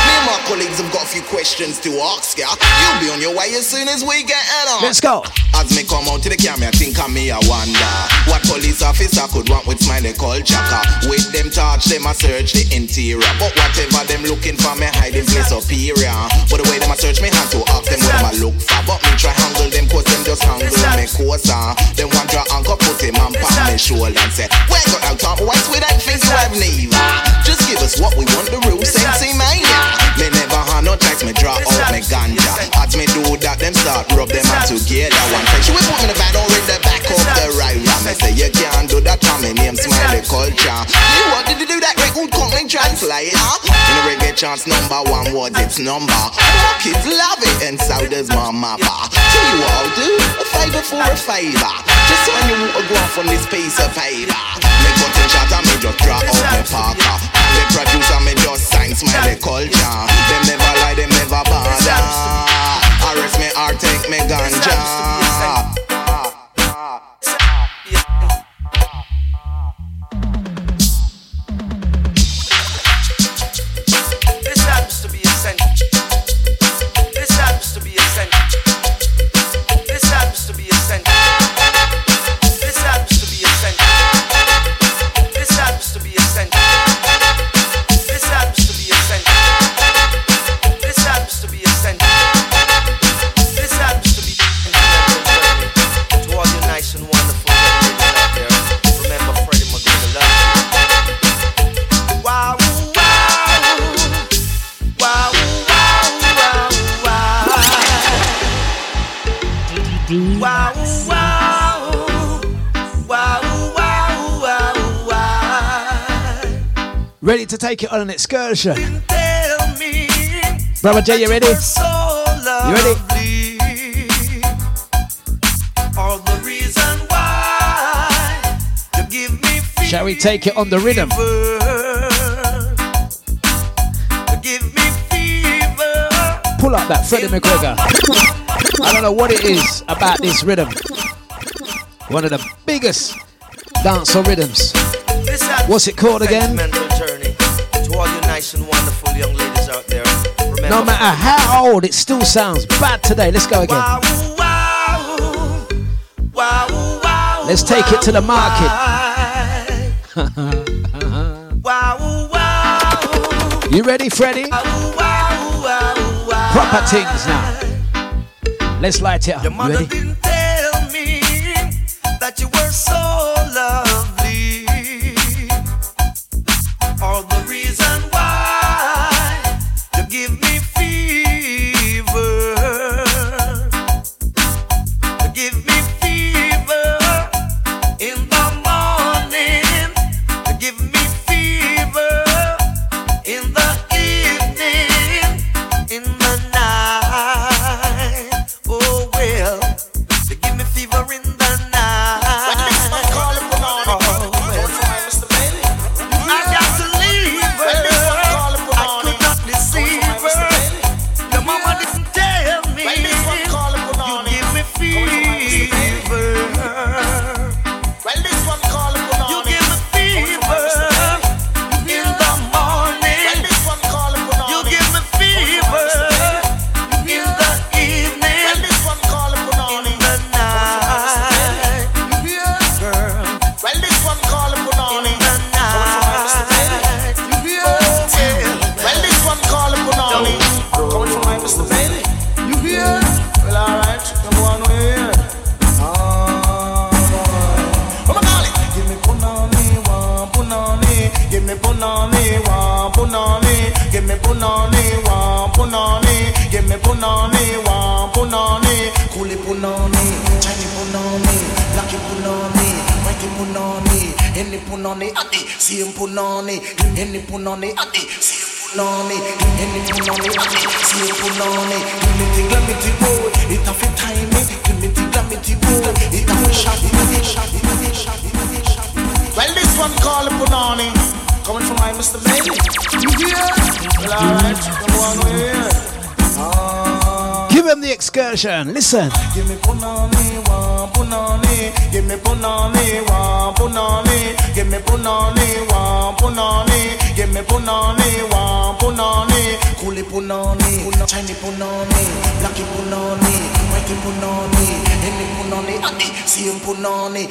Me and my colleagues have got a few questions to ask ya. You'll be on your way as soon as we get it on. Let's go. As me come out to the camera, I think of me, I wonder what police officer could want with smiley culture. With them touch, them a search the interior. But whatever them looking for, me hiding place superior. But the way them a search me, hand to ask them what them a look for. But me try handle them, cause them just handle me closer. Them want draw anchor, put him on palm me shoulder and say, Where got out what's with that face you have neither? Just give us what we want, the real sensei mania. Me never had no chance, me draw out me ganja. As me do that, them start rub them hands together. One time, she me in the van or in the back of the right. Me say, you can't do that, for me name Smiley Culture. You wanted to do that, record company translator. In a reggae chance, number one was its number. My kids love it, and so does my mother. Tell you what I'll do, a favor for a favor. Just sign your autograph on this piece of paper. Me cut and shot and me just draw out parker. And the producer me just sign Smiley Culture. Them never lie, them never bother. Arrest me or take me ganja. Ready to take it on an excursion. Tell me Brother J, you ready? so You ready? All the reason why you give me fever. Shall we take it on the rhythm? You give me fever. Pull up that Freddie McGregor. I don't know what it is about this rhythm. One of the biggest dancehall rhythms. What's it called again? Nice and wonderful young ladies out there. Remember, No matter how old, it still sounds bad today. Let's go again. Wow, wow, wow. Let's take it to the market. Wow, wow, You ready, Freddie? Proper things now. Let's light it up. You ready? Punani, one punani. Coolie punani, Chinese punani, blacky punani, whitey punani, any punani, adi, same punani, any punani, adi, same punani, any punani, adi, same punani. The glamity boy, it a fit. Give me the glamity boy, it a fit it a fit shot. Well, this one called punani, coming from my Mr. You hear? Well, alright, come on, we here. Ah. Give him the excursion. Listen. Give me punani, one punani. Give me punani, one punani. Give me punani, one punani. Punani, punani. Punani, punani, whitey punani, any punani, adi, same punani.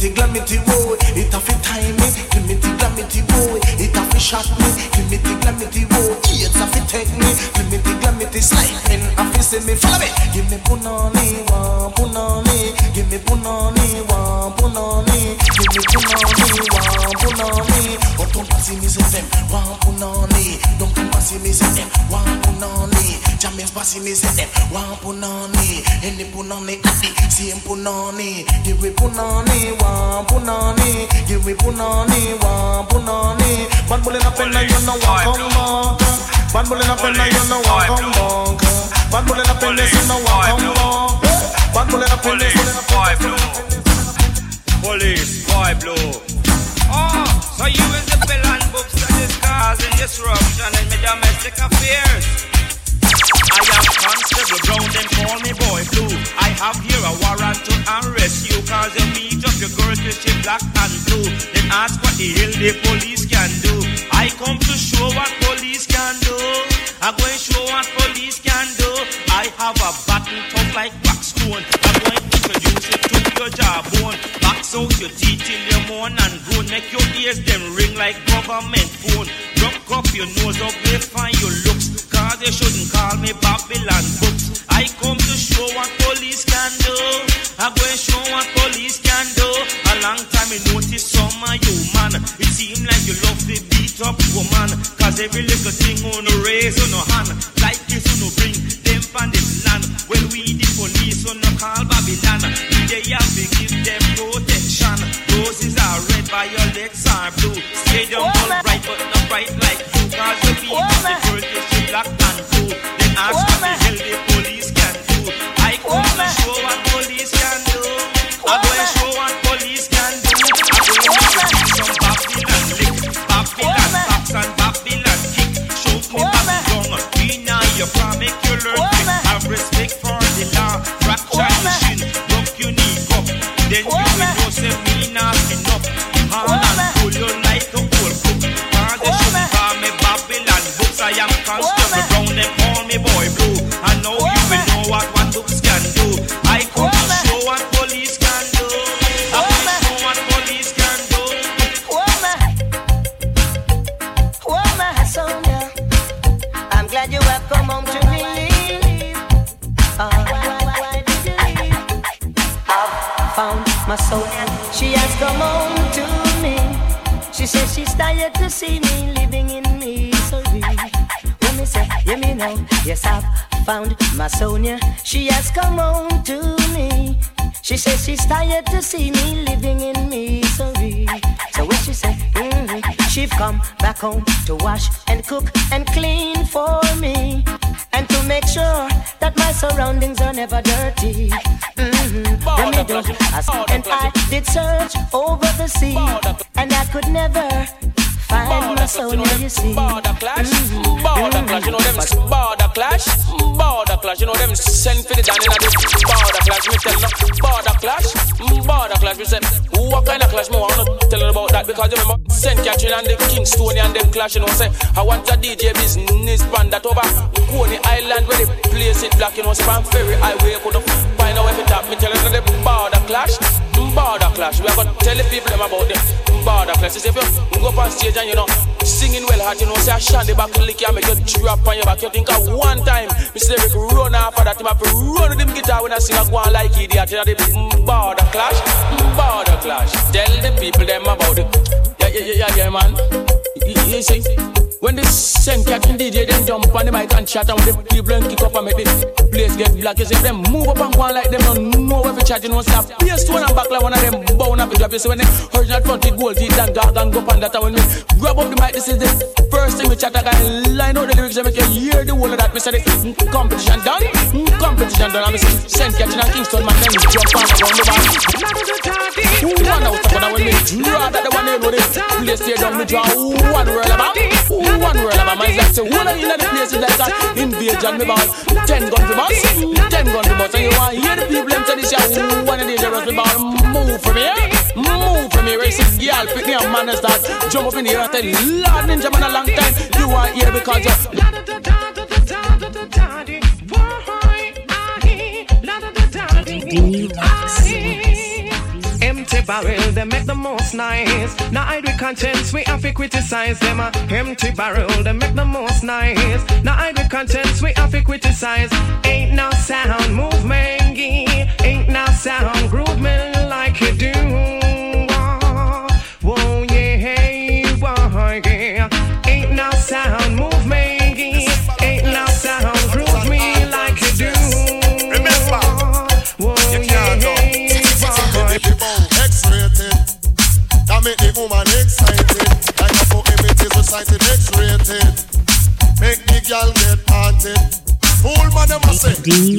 The glamity boy, it a fit time me. The glamity boy, it a fit shot me. The glamity boy, it's a fit take me. The glamity slide me, a fit see me follow me. Give me punani, one punani. Give me punani, one punani. Give me punani, one punani. Don't pass me say them, one punani. Don't come pass me say them, one punani. Jamaians pass me say them, one punani. Any punani, adi, same punani. Give me punani, one punani. Give me punani, one punani. Bad bull in a pen and you know one come back. Bad bull in a pen and you know one come back. Bad bull in a pen and you know one come back. Bad bull in a pen and you know Boy blue. Police, boy blue. Oh, so you is the causing disruption in my domestic affairs. I am Constable Brown, them call me Boy Blue. I have here a warrant to arrest you cause you meet up your girl with she black and blue. Then ask what the hell the police can do. I come to show what police can do. I'm going to show what police can do. I have a button tough like black stone. I'm going to introduce it to your jawbone. Box out your teeth till you moan and groan. Make your ears them ring like government phone. Drop up your nose up, they find your looks. Cause you shouldn't call me Babylon books. I come to show what police can do. I'm going to show what police can do. A long time I notice some of you man. It seem like you love to beat up woman. Cause every little thing on the raise on no hand. Like this on no bring them from this land. Well Roses are red, violets are blue. Stadium all bright, but not bright like you. Cause the people, the world is black and blue. Then ask tired to see me living in misery. When me say, yeah me know, yes I've found my Sonia. She has come home to me. She says she's tired to see me living in misery. So when she say, mm she've come back home to wash and cook and clean for me, and to make sure that my surroundings are never dirty. Mm-hmm. When me do, and I did search over the sea, and I could never find my Sonia. You see, Border clash, mm-hmm. border mm-hmm. clash, you know them border clash, border clash, you know them send for the down in border clash. Me tell them border clash, mm, border clash. Me say what kind of clash? Me wanna tell you about that because you remember Saint Catherine and the Kingstonian them clash. You know say I want a DJ business band that over Coney Island where they place it black. You know span ferry highway could find out if it tap. Me tell you the border clash, Mm, border clash. We are gonna tell the people them about the mm, border clash. If you mm, go up on stage and you know singing well hard, you know say I shandy back lick and make you drop on your back. You think of one time, Mr. Eric run off of that him have to run with him guitar when I sing a go on like idiot. You know the border clash, border clash. Tell the people them about it. Yeah, yeah, yeah, yeah, man. You, see. When the same cat and DJ them jump on the mic and chat and when the people them kick up and make the place get black, you see them move up and go on like them don't know if chat, you know, say PS two and back like one of them bound up and drop. You see when the original front with gold teeth and dog and go up and that and when me grab up the mic, this is the first thing we chat. I can line out the lyrics and make you hear the whole of that. Me say the mm, competition done, mm, competition done. And say Saint Catherine and Kingston man them jump on around the bar. One out of one when me draw that the one they know the place here down me draw one world about one world about man like say one of you in the place is like a invasion me ball ten gun for boss ten gun for boss and you want hear the people them say this year one of these heroes me ball move from here move from here see girl. Pick me up man and start jump up in here and tell Lord ninja man a long time. You want here because you Empty barrel, they make the most nice. Now I do conscience, we have to criticize them. Empty barrel, they make the most nice. Now I do conscience, we have to criticize. Ain't no sound movement, ain't no sound groove me like you do. Poem, it is recited X-rated. Make the girl get haunted. Fool man, them a say.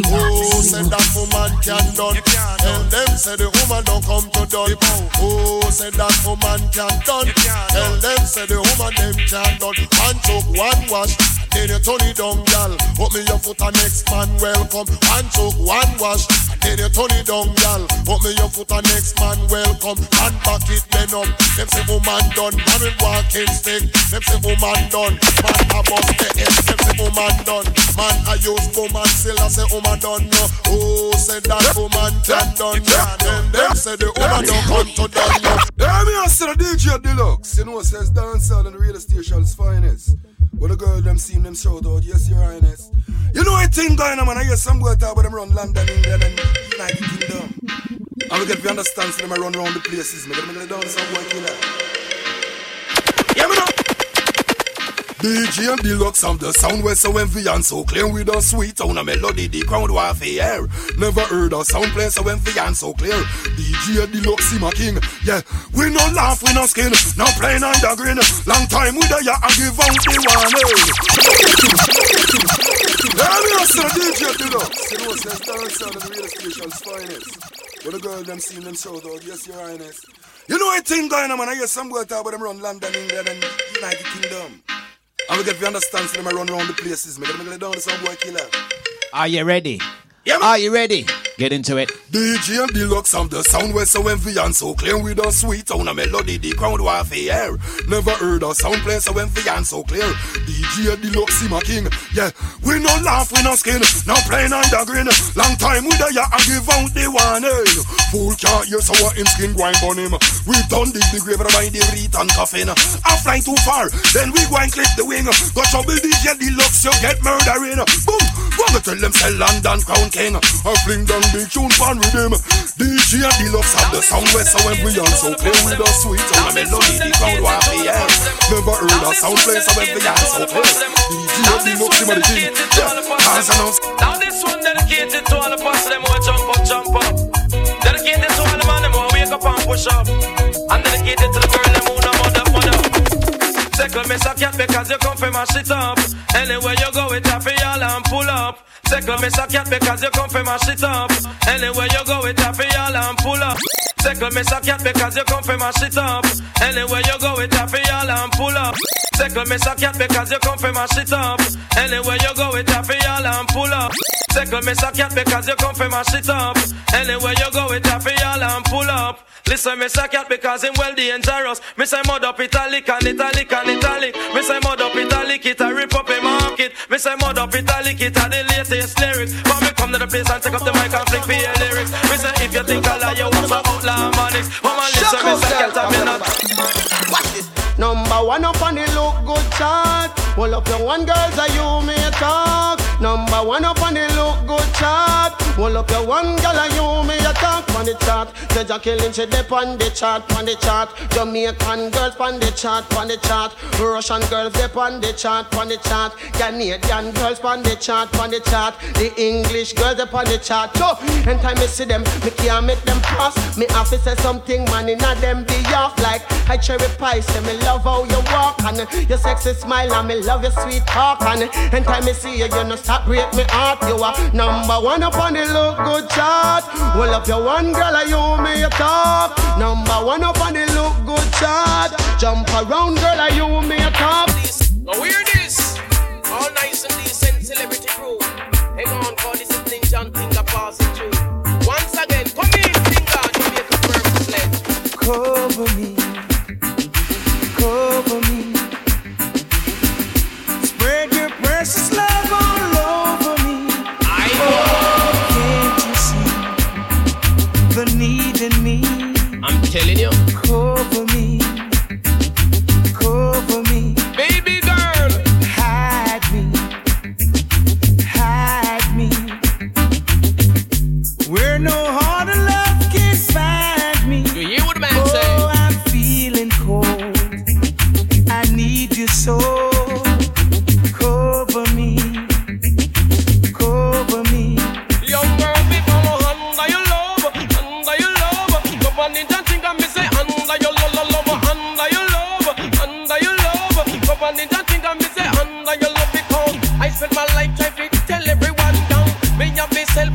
Oh, say that woman can done. Tell them say the woman don't come to done. Oh, say that woman can done. Tell them say the woman them can done. One choke, one wash. Then you turn it down, gal. Put me your foot and next man welcome. One choke, one wash. Then you turn it down, gal. Put me your foot and next man welcome. And back it then up. Them say woman done. Man with walking stick. Them say woman done. Man a bust the head. Them say woman done. Man I use woman still I say woman done. No. Oh, say that woman can done. Then them say the woman don't come to done. Yeah, me I say the DJ Dlux. You know, says dancehall and the radio station's finest. When the girl them see them shout out, yes, your highness. You know I think going on, man. I hear some boy talk about them run London, England, and United Kingdom. And we get to understand so them I run around the places. Me get me down some boy killer. DJ and Dlux of the sound west so envy and so clear with a sweet tone a melody the crowd to hear. Never heard a sound play so envy and so clear. DJ and Dlux see my king. Yeah, we no laugh, we no skin, no plain and a grin. Long time we there and give out the warning. Let me ask DJ Dlux. You know, says dance sound of the radio station's finest. When the girl them seen them shout out, yes, your highness. You know what thing going on, man. I hear some boy talk about them run London, England, and United Kingdom. And we get to understand so them I run around the places. Me gonna get down to some boy killer. Are you ready? Yeah, Are you ready? Get into it. DJ and Dlux of the sound west so envy and so clear with a sweet tone a melody the crowd to hear. Never heard a sound play so envy and so clear. DJ and Dlux see my king. Yeah, we no laugh, we no skin, no plain and the green. Long time we there and give out the warning. Fool can't hear so what him skin grind on him. We done dig the grave by the reed and coffin. I fly too far, then we go and clip the wing. Go trouble DJ and Dlux, you get murdering. Boom, go to tell them sell London Crown King. I fling down the tune fan with him. DJ and Dlux have the sound west so when we on so clear with a sweet tone a melody the crowd want to hear. Never heard a sound play so when we on so clear. DJ and Dlux him a the king. Yeah, hands and arms. Now this one dedicated to all the boss them who jump up, jump up. Dedicated to all the man them who wake up and push up. And dedicated to the girl them who no mother, mother. Second miss a cat because you come from my shit up. Anywhere you go, it happy all and pull up. Second me a cat because you come from my shit up. Anywhere you go, it happy all and pull up. Second me a cat because you come from my shit up. Anywhere you go, it happy all and pull up. Second me a cat because you come from my shit up. Anywhere you go, it happy all and pull up. Second miss a cat because you come from my shit up. Anywhere you go, it happy all and pull up. Listen, me say cat because him well dangerous. Me say mud up italic and italic and italic. Me say mud up italic, it a rip up a market. Me say mud up italic, it a the latest lyrics. But me come to the place and take up the mic and flick for your lyrics. Me say if you think I lie, you want some outlaw manics. Mama listen, me cat a me not. Number one up on the look good chart. Well up your one girls are you may talk. Number one up on the look good chart. Well up your one girl are you may talk on the chart. Said you killing she dip on the chart, on the chart. Jamaican girls on the chart, on the chart. Russian girls dip on the chart, on the chart. Canadian girls on the chart, on the chart. The English girls up on the chart. So, anytime me see them, me can't make them pass. Me have to say something, man, in a them be off like I cherry pie. Say me love how you walk and your sexy smile and me love your sweet talk and anytime me see you, you no stop break me heart. You are number one up on the look good chart. Well up your one girl, are you me a top. Number one up on the look good chart. Jump around, girl, are you me a talk. Now hear this. All nice and decent celebrity crew. Hang on for this evening, John Finger passing through. Once again, come in, Finger, Jamaica purpose Cover me, telling you. Cover me, cover me. Baby girl, hide me, hide me. Where no harder love can find me. You hear what the man oh, say? I'm feeling cold. I need you so. Love. Go on in and because I spend my life trying to tell everyone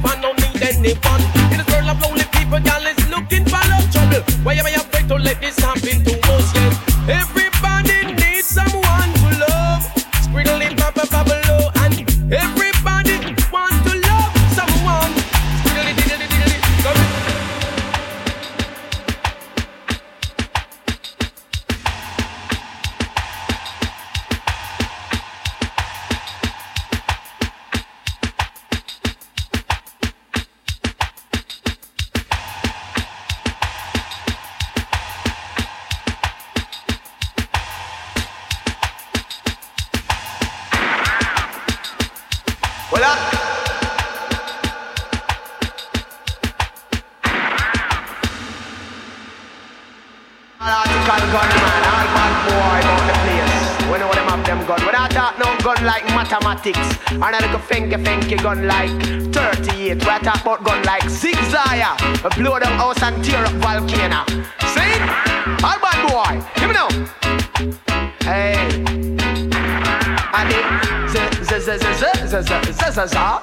I don't need anyone. This world of lonely people, is looking for love trouble. Why am I afraid to let this happen to us? Yes, everybody boy about the place. We know them have them gun. When I talk no gun like mathematics, and I look a finky finky gun like 38. Where talk about gun like zigzag, blow down house and tear up volcano. See? All bad boy, give me now. Hey. And it z z z z z z z z z zigzag,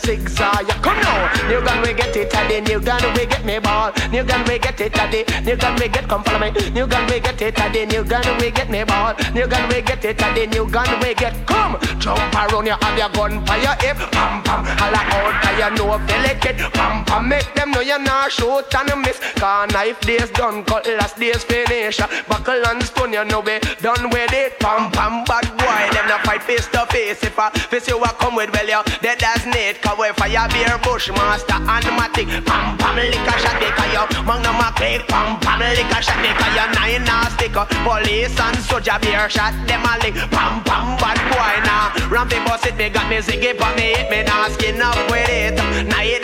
zigzag. Come now, new gun we get it the new gun we get me ball. New gun we get it the new gun we get come follow me. New gun we get it the new gun we get me ball. New gun we get it the new gun we get come. Jump around you have your gun for your hip, pam pam. Holla out 'cause you know delicate, pam pam. Make them know you're not shoot and miss. Cause knife days done, cutlass days finish. Buckle and stone you know we done with it. Pam pam bad boy, them not fight face to face. If I face you, I come with well you dead as need. Cause we fire beer bush master and matic. Pam pam lick a shot because you magnum a click. Pam pam lick a shot because you nine a stick. Police and soldier beer shot them a lick. Pam pam bad boy now. Rampy boss it, me got me ziggy for me hit me now skin up with it.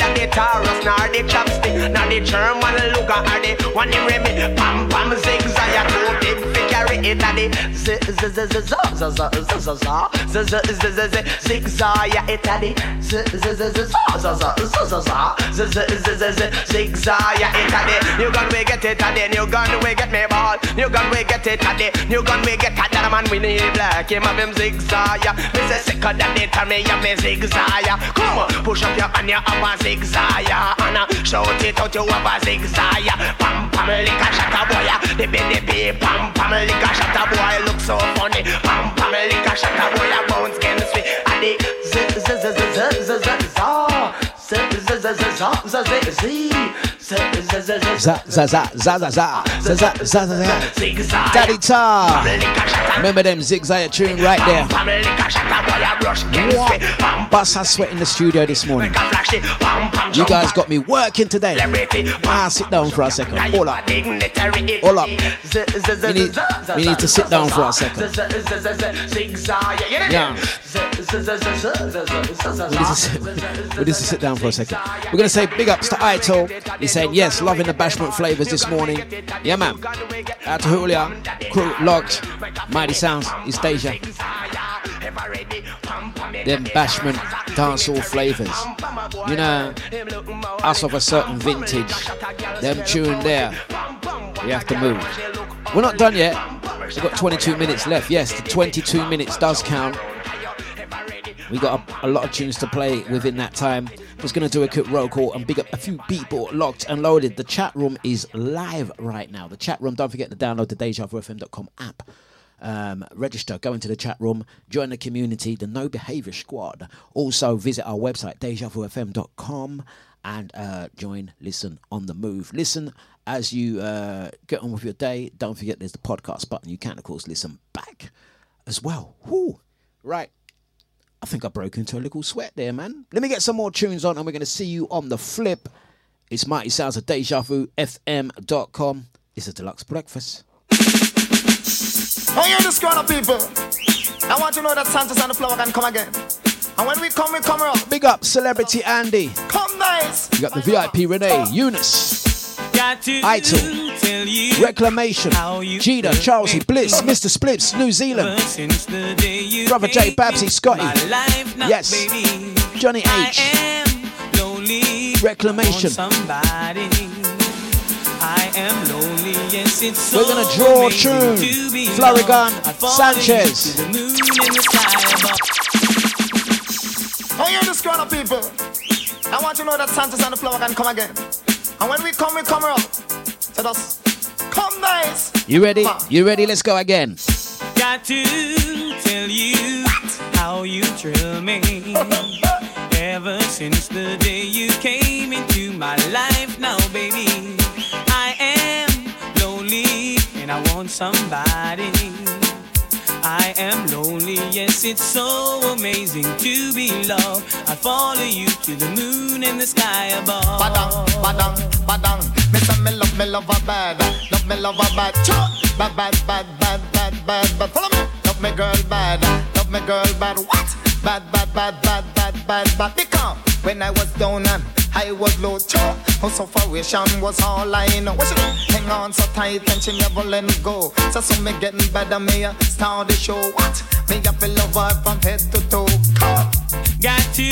And the Taurus, now the chopstick, now the German look at the one in me. Pam pam zigzag, too big inna the z z z z z z z z z z z z z z zag. Yeah, z z z z z z z z z z z z z z z z zag. Yeah, inna the new gun we get it and the new gun we get me ball. New gun we get it and the new gun we get it man we need black him have him zigzag, yeah me say sicker than it and me yeah me zigzag, yeah come on push up your hand you have a zigzag, yeah and shout it out you have a zigzag, yeah pam pam lick a a boy, yeah the the the pam pam lick a a boy look so funny, pam pam lick a a boy a bounce can sweet and the z z z z z z z z z z z z z z z Za za za za za za za za za za za Daddy Tar. Remember them zigzag tune right there? Bus has sweat in the studio this morning. You guys got me working today. Ah, sit down for a second. Hold up. Hold up. We need, we need to sit down for a second. Yeah. We need, to sit, we need to sit down for a second. We're going to say big ups to Ito. He's saying, yes, loving the bashment flavors this morning. Yeah, man. Out to Julia, crew locked. Mighty Sounds, it's Deja. Them bashment dancehall flavors. You know, us of a certain vintage. Them tune there. We have to move. We're not done yet. We've got 22 minutes left. Yes, the 22 minutes does count. We got a, a, lot of tunes to play within that time. Just gonna do a quick roll call and big up a few people locked and loaded. The chat room is live right now. The chat room, don't forget to download the DejaVuFM.com app. Um, register, go into the chat room, join the community, the No Behavior Squad. Also visit our website, DejaVuFM.com and uh, join Listen on the Move. Listen as you uh, get on with your day. Don't forget there's the podcast button. You can, of course, listen back as well. Woo. Right. I think I broke into a little sweat there, man. Let me get some more tunes on and we're going to see you on the flip. It's Mighty Sounds of Deja Vu, FM.com. It's a Dlux breakfast. Oh, you're the grown up people. I want you to know that Santa's on the floor can come again. And when we come, we come up. Big up, Celebrity Andy. Come nice. You got the VIP Renee, Eunice. Itel, Reclamation, Gita, Charlesy, Bliss, Mr. Spliffs, New Zealand, Brother J, Babsy, Scotty, yes, Johnny H, Reclamation. We're gonna draw a tune, Florigan, Sanchez. Oh, you're the grown up people. I want you to know that Santa's on the floor can come again. And when we come, we come around. So just come nice. You ready? You ready? Let's go again. Got to tell you how you thrill me. Ever since the day you came into my life, now, baby, I am lonely and I want somebody. I am lonely, yes, it's so amazing to be loved. I follow you to the moon and the sky above. Badang, badang, badang. Me say me love, me love a bad, love me love a bad, bad, bad, bad, bad, bad, bad, bad. Follow me, love me girl bad, love me girl bad. What? Bad, bad, bad, bad, bad, bad, bad. Because when I was down and I was low too. Her sufferation was all I know. She? Hang on so tight and she never let go. So some me getting better, me uh, start the show. What? Me have to love her from head to toe. Cut. Got to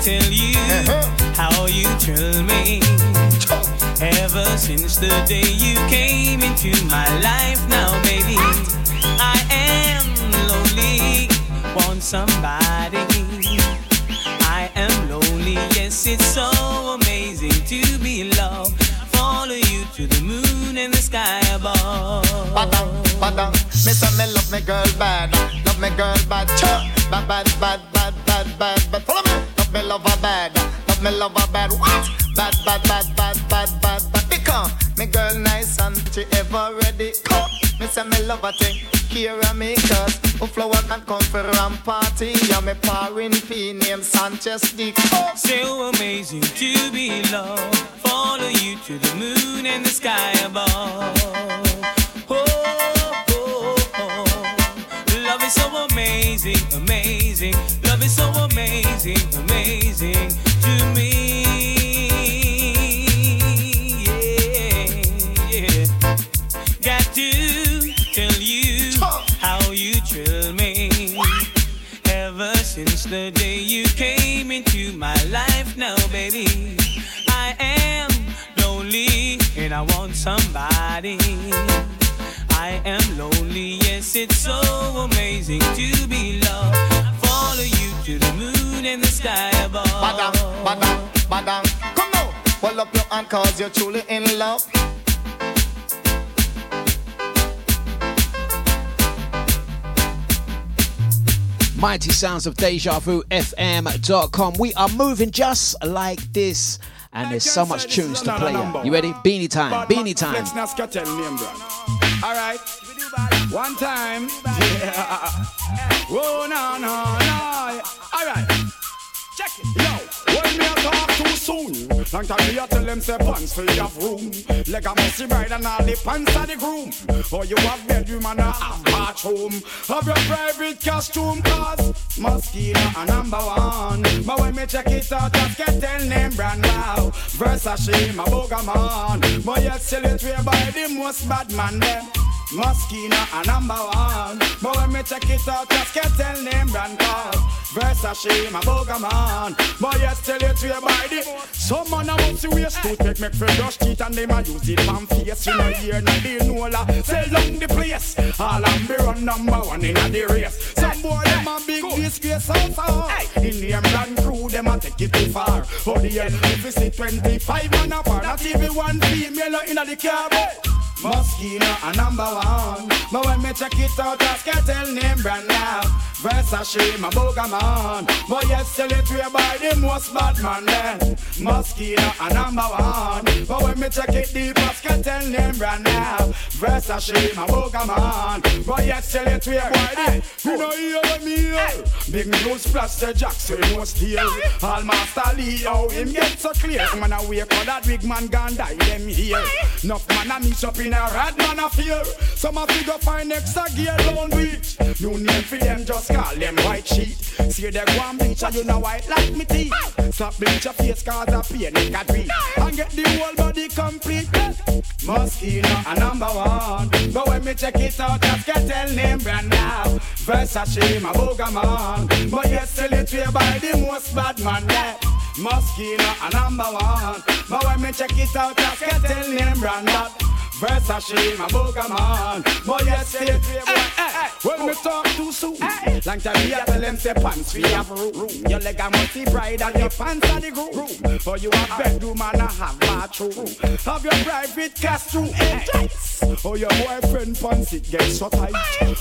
tell you how you thrill me. Ever since the day you came into my life, now baby, I am lonely, want somebody. Yes, it's so amazing to be in love. Follow you to the moon and the sky above. Badang, badang. Me say me love me girl bad, love me girl bad, cha. Bad, bad, bad, bad, bad, bad, bad. Follow me. Love me love her bad, love me love her bad. What? Bad, bad, bad, bad, bad, bad, bad. Because me girl nice and she ever ready. Come. Me say me love her thing. Here I me cause who flower can come for ram party. Yeah, me parin P name Sanchez Dick. So amazing to be loved. Follow you to the moon and the sky above. Oh, oh, oh. Love is so amazing, amazing. Love is so amazing, amazing to me. Since the day you came into my life, now, baby, I am lonely and I want somebody. I am lonely, yes, it's so amazing to be loved. Follow you to the moon and the sky above. Badang, badang, badang. Come now. Hold up your hand cause you're truly in love. Mighty sounds of DejaVuFM.com. We are moving just like this, and there's so much tunes to play. You ready? Beanie time, beanie time. Let's not cartel name brand. All right. One time. Yeah. Oh no no no. All right. Check it. Yo, when me a talk too soon. Long time me a tell them say pants fi have room. Leg a messy bride and all the pants of the groom. Or you have bedroom and a half bathroom. Have your private costume cause mosquito a number one. But when me check it out, just get tell name brand now. Versace, my booger man. But yet sell it by the most bad man them. Moschino a number one. But when me check it out, just get tell name brand cause Versace, my booger man. But tell it to your body. Some man a want to waste to take me for brush teeth and them a use it from face. You know here, now they know la. Sell down the place. All I'm be run number one in a the race. Some boy them a big disgrace outside. In the brand crew, them a take it too far. For the hell, if you see 25 man apart, not even one female in a the car. Moschino a number one. But when me check it out, just get tell name brand now. Versace, my booger man. But yes, sell it way by the most bad man then. Moschino a number one. But when me check it deep, just get tell name brand now. Versace, my booger man. But yes, sell it way by the. You know hear me here. Big news plus the Jackson no steal. All master Lee, how him get so clear. Man a wake for that big man gun die them here. Enough man a meet up in a rad man a fear. Some a figure find extra gear down beach. You need for them just call them white sheet. See they go and bleach and you know white like me teeth. Slap bleach your face cause a pain it can breathe. And get the whole body complete. Moschino a number one. But when me check it out, just get tell name brand now. Versace, my booger man. But yes, sell it by the most bad man there. Moschino a number one. But when me check it out, just get tell name brand that. Versace, my booger man. But yes, it way boy. When me talk too soon, long time me tell them say pants we have room. Your leg a multi bride and your pants are the groom. For you have bedroom and a have bathroom. Have your private costume entrance. Oh your boyfriend pants it gets so tight.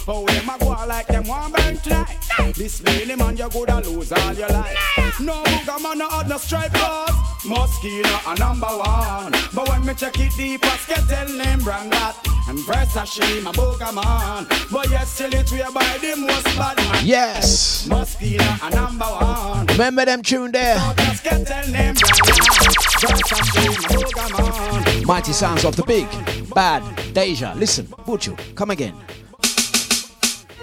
Oh them a go like them one burn tonight. This really man you coulda lose all your life. No booger man no no stripe cause Moschino a number one. But when me check it deep, I can tell name brand that. And Versace, my booger man. But yes, still it we by the most bad man. Yes. Moschino a number one. Remember them tune there. Just can tell name brand that. Versace, my booger man. Mighty sounds of the big, bad Deja. Listen, Buju, come again.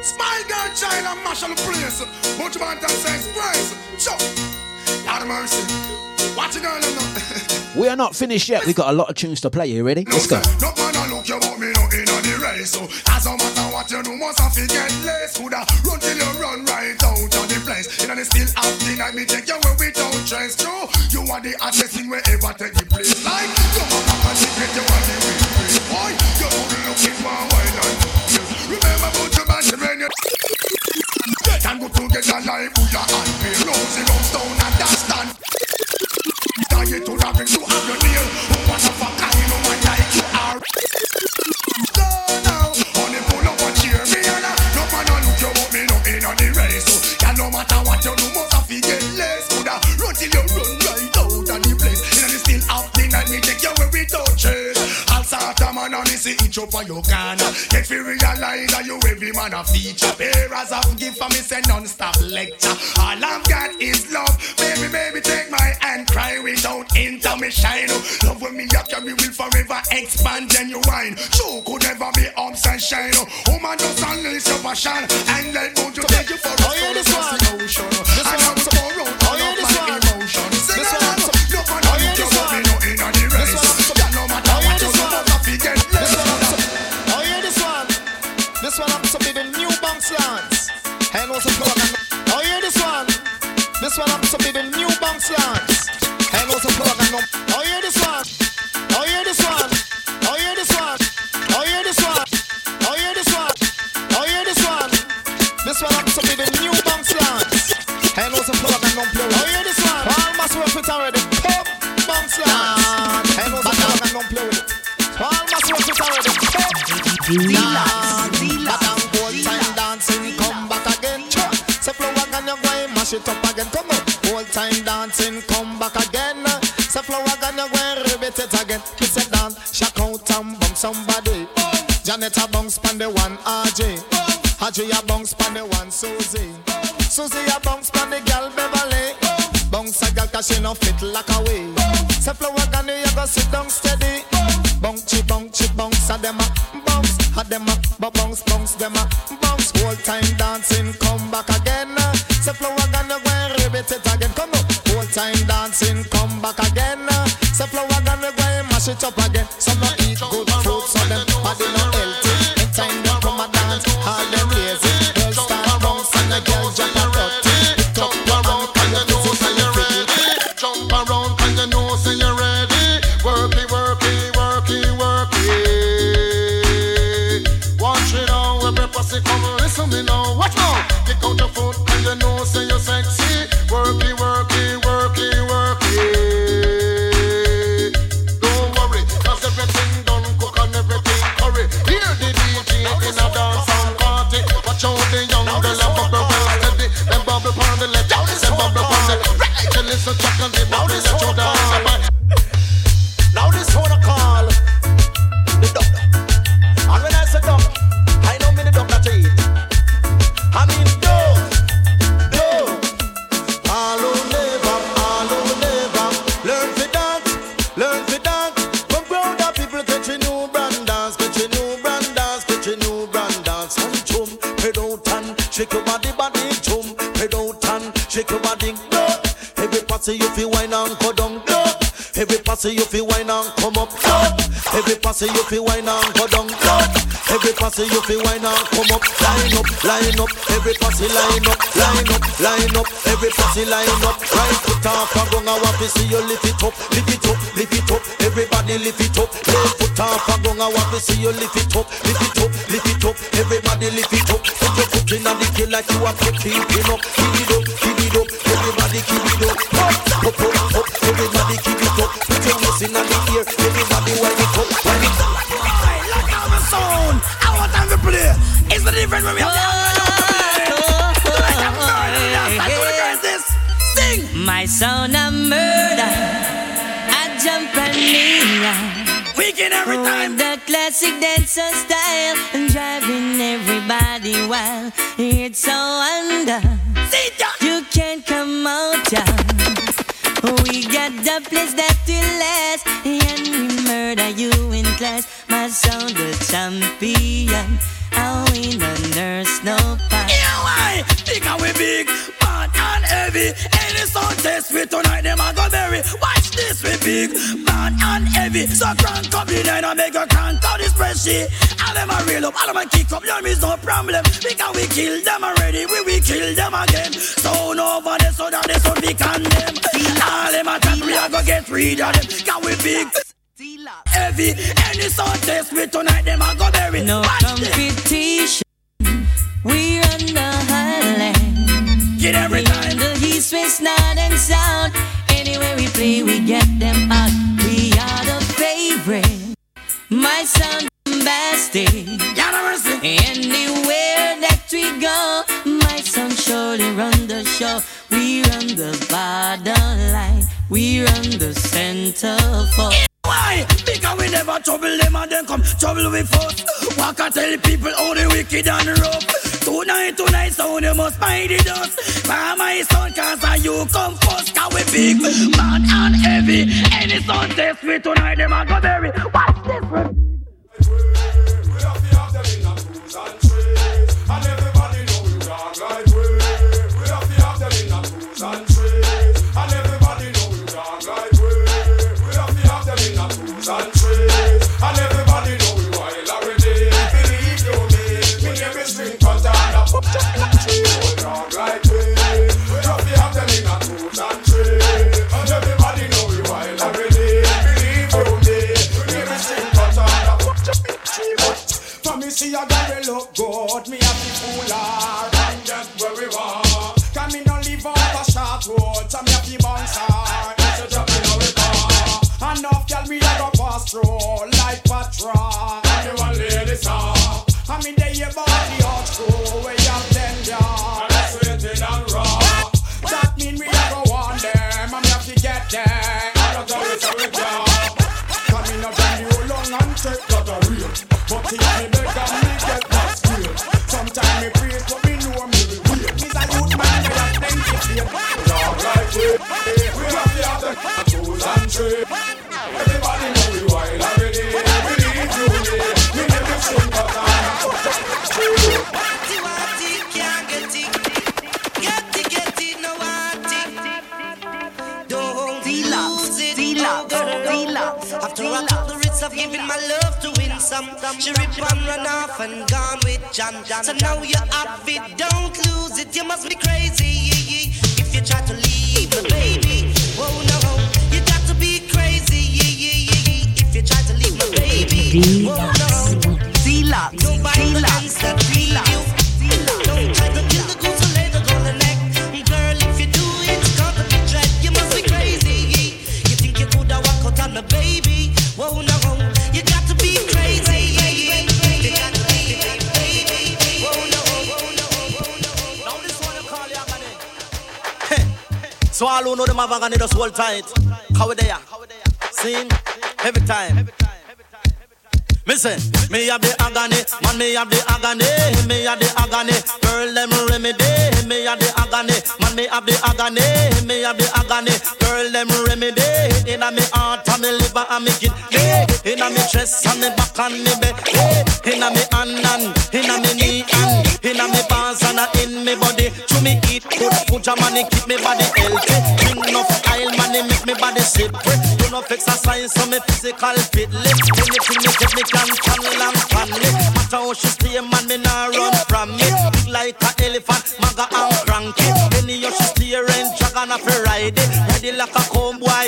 Smile girl, China, mash on the place. Bunch man that says price. Chop. Lord of mercy. Watch it, girl, no. We are not finished yet. We've got a lot of tunes to play. You ready? Let's go. No man a look you want me no in on the race. So as no matter what you do, must have to get less. Coulda run till you run right out of the place. In the still the night, me take you where we don't trace through. You are the thing wherever take the place. Like you have a you are the. Boy, you don't wine and Remember about your man when you and go together like Buddha and. Now you to the to have your nail. What the fuck I know like you are. No, no, honey pull a me and I. No man a look you me no in on the race. So, yeah, no matter what you do, must have to get less. Coulda run till you run right out of the place. And it's still happening and me take you where we don't. See each up on your corner. Get fi realize that you every man a feature. Parents have give for me say non-stop lecture. All I've got is love. Baby, baby, take my hand. Cry without intermission. Love when me a carry will forever expand genuine. True could never be ups and shine. Woman just unleash your passion and let go to take you for a Oh, yeah, this one. This one. I'm so round. Oh, yeah, this one. Line up. Every passy line up, line up, line up. Every passy line up, right foot off and go. I want to see you lift it up, lift it up, lift it up. Everybody lift it up. Left foot off and go. I want to see you lift it up, lift it up, lift it up. Everybody lift it up. Put your foot in and kill like you are it up, the place last. And we murder you in class. My sound the champion. And we no nurse no pass. Yeah, why? And we big. Bad and heavy. Any sound test we tonight, them a go berry. Watch this, we big, bad and heavy. So crank up the line and make a crank out the spreadsheet. All them a real up, all them a kick up, them is no problem. Because we kill them already, we will kill them again. So no over there, so that they so we condemn. All them a a go get rid of them. Can we big? Heavy, any sound test we tonight, them a go berry. No Watch competition. We run the highland. Get every time. the east, west, north, and south. Anywhere we play, we get them out. We are the favorite. My sound bombastic. Anywhere that we go, my son surely run the show. We run the borderline. We run the center for. Why? Because we never trouble them and then come trouble with us. Walk and tell the people how the wicked and rough. Tonight, tonight, so they must find the dust. By my son, cause I you come first. Cause we big, bad and heavy. Any son test me tonight, them a go bury. What's this? Good, me have to fool her and get where we want. Can me no live off a short road, so me have to bounce her. It's a drop in our car. Enough girl me a go pass through like patrol. You want lady song. After I took the risks of giving my love to win some, she rip and run off and gone with John. So now you have it, don't lose it. You must be crazy if you try to leave the baby. Whoa, no, you got to be crazy if you try to leave my baby. Whoa, no, D-Lock, don't buy So all who know them have agony just hold tight. How they are? Sing every time. Say, me have the agony, man, me have the agony, me have the agony. Girl, them remedy, me have the agony, man, me have the agony, me have the agony. Girl, them remedy. Inna me heart and me liver and me kidney, inna me chest and me back and me belly, inna me hand and inna me knee and inna me pants and in me body. To me eat good food, ja money keep me body healthy. Drink money slippery. Do enough exercise so me physical fit lift. Anything me take me can channel and fan it. Matter how she stay, man, me nah run from it. Big like a elephant, maga and cranky. Any how she stay, rain dragon a ride it. Ready like a comb boy.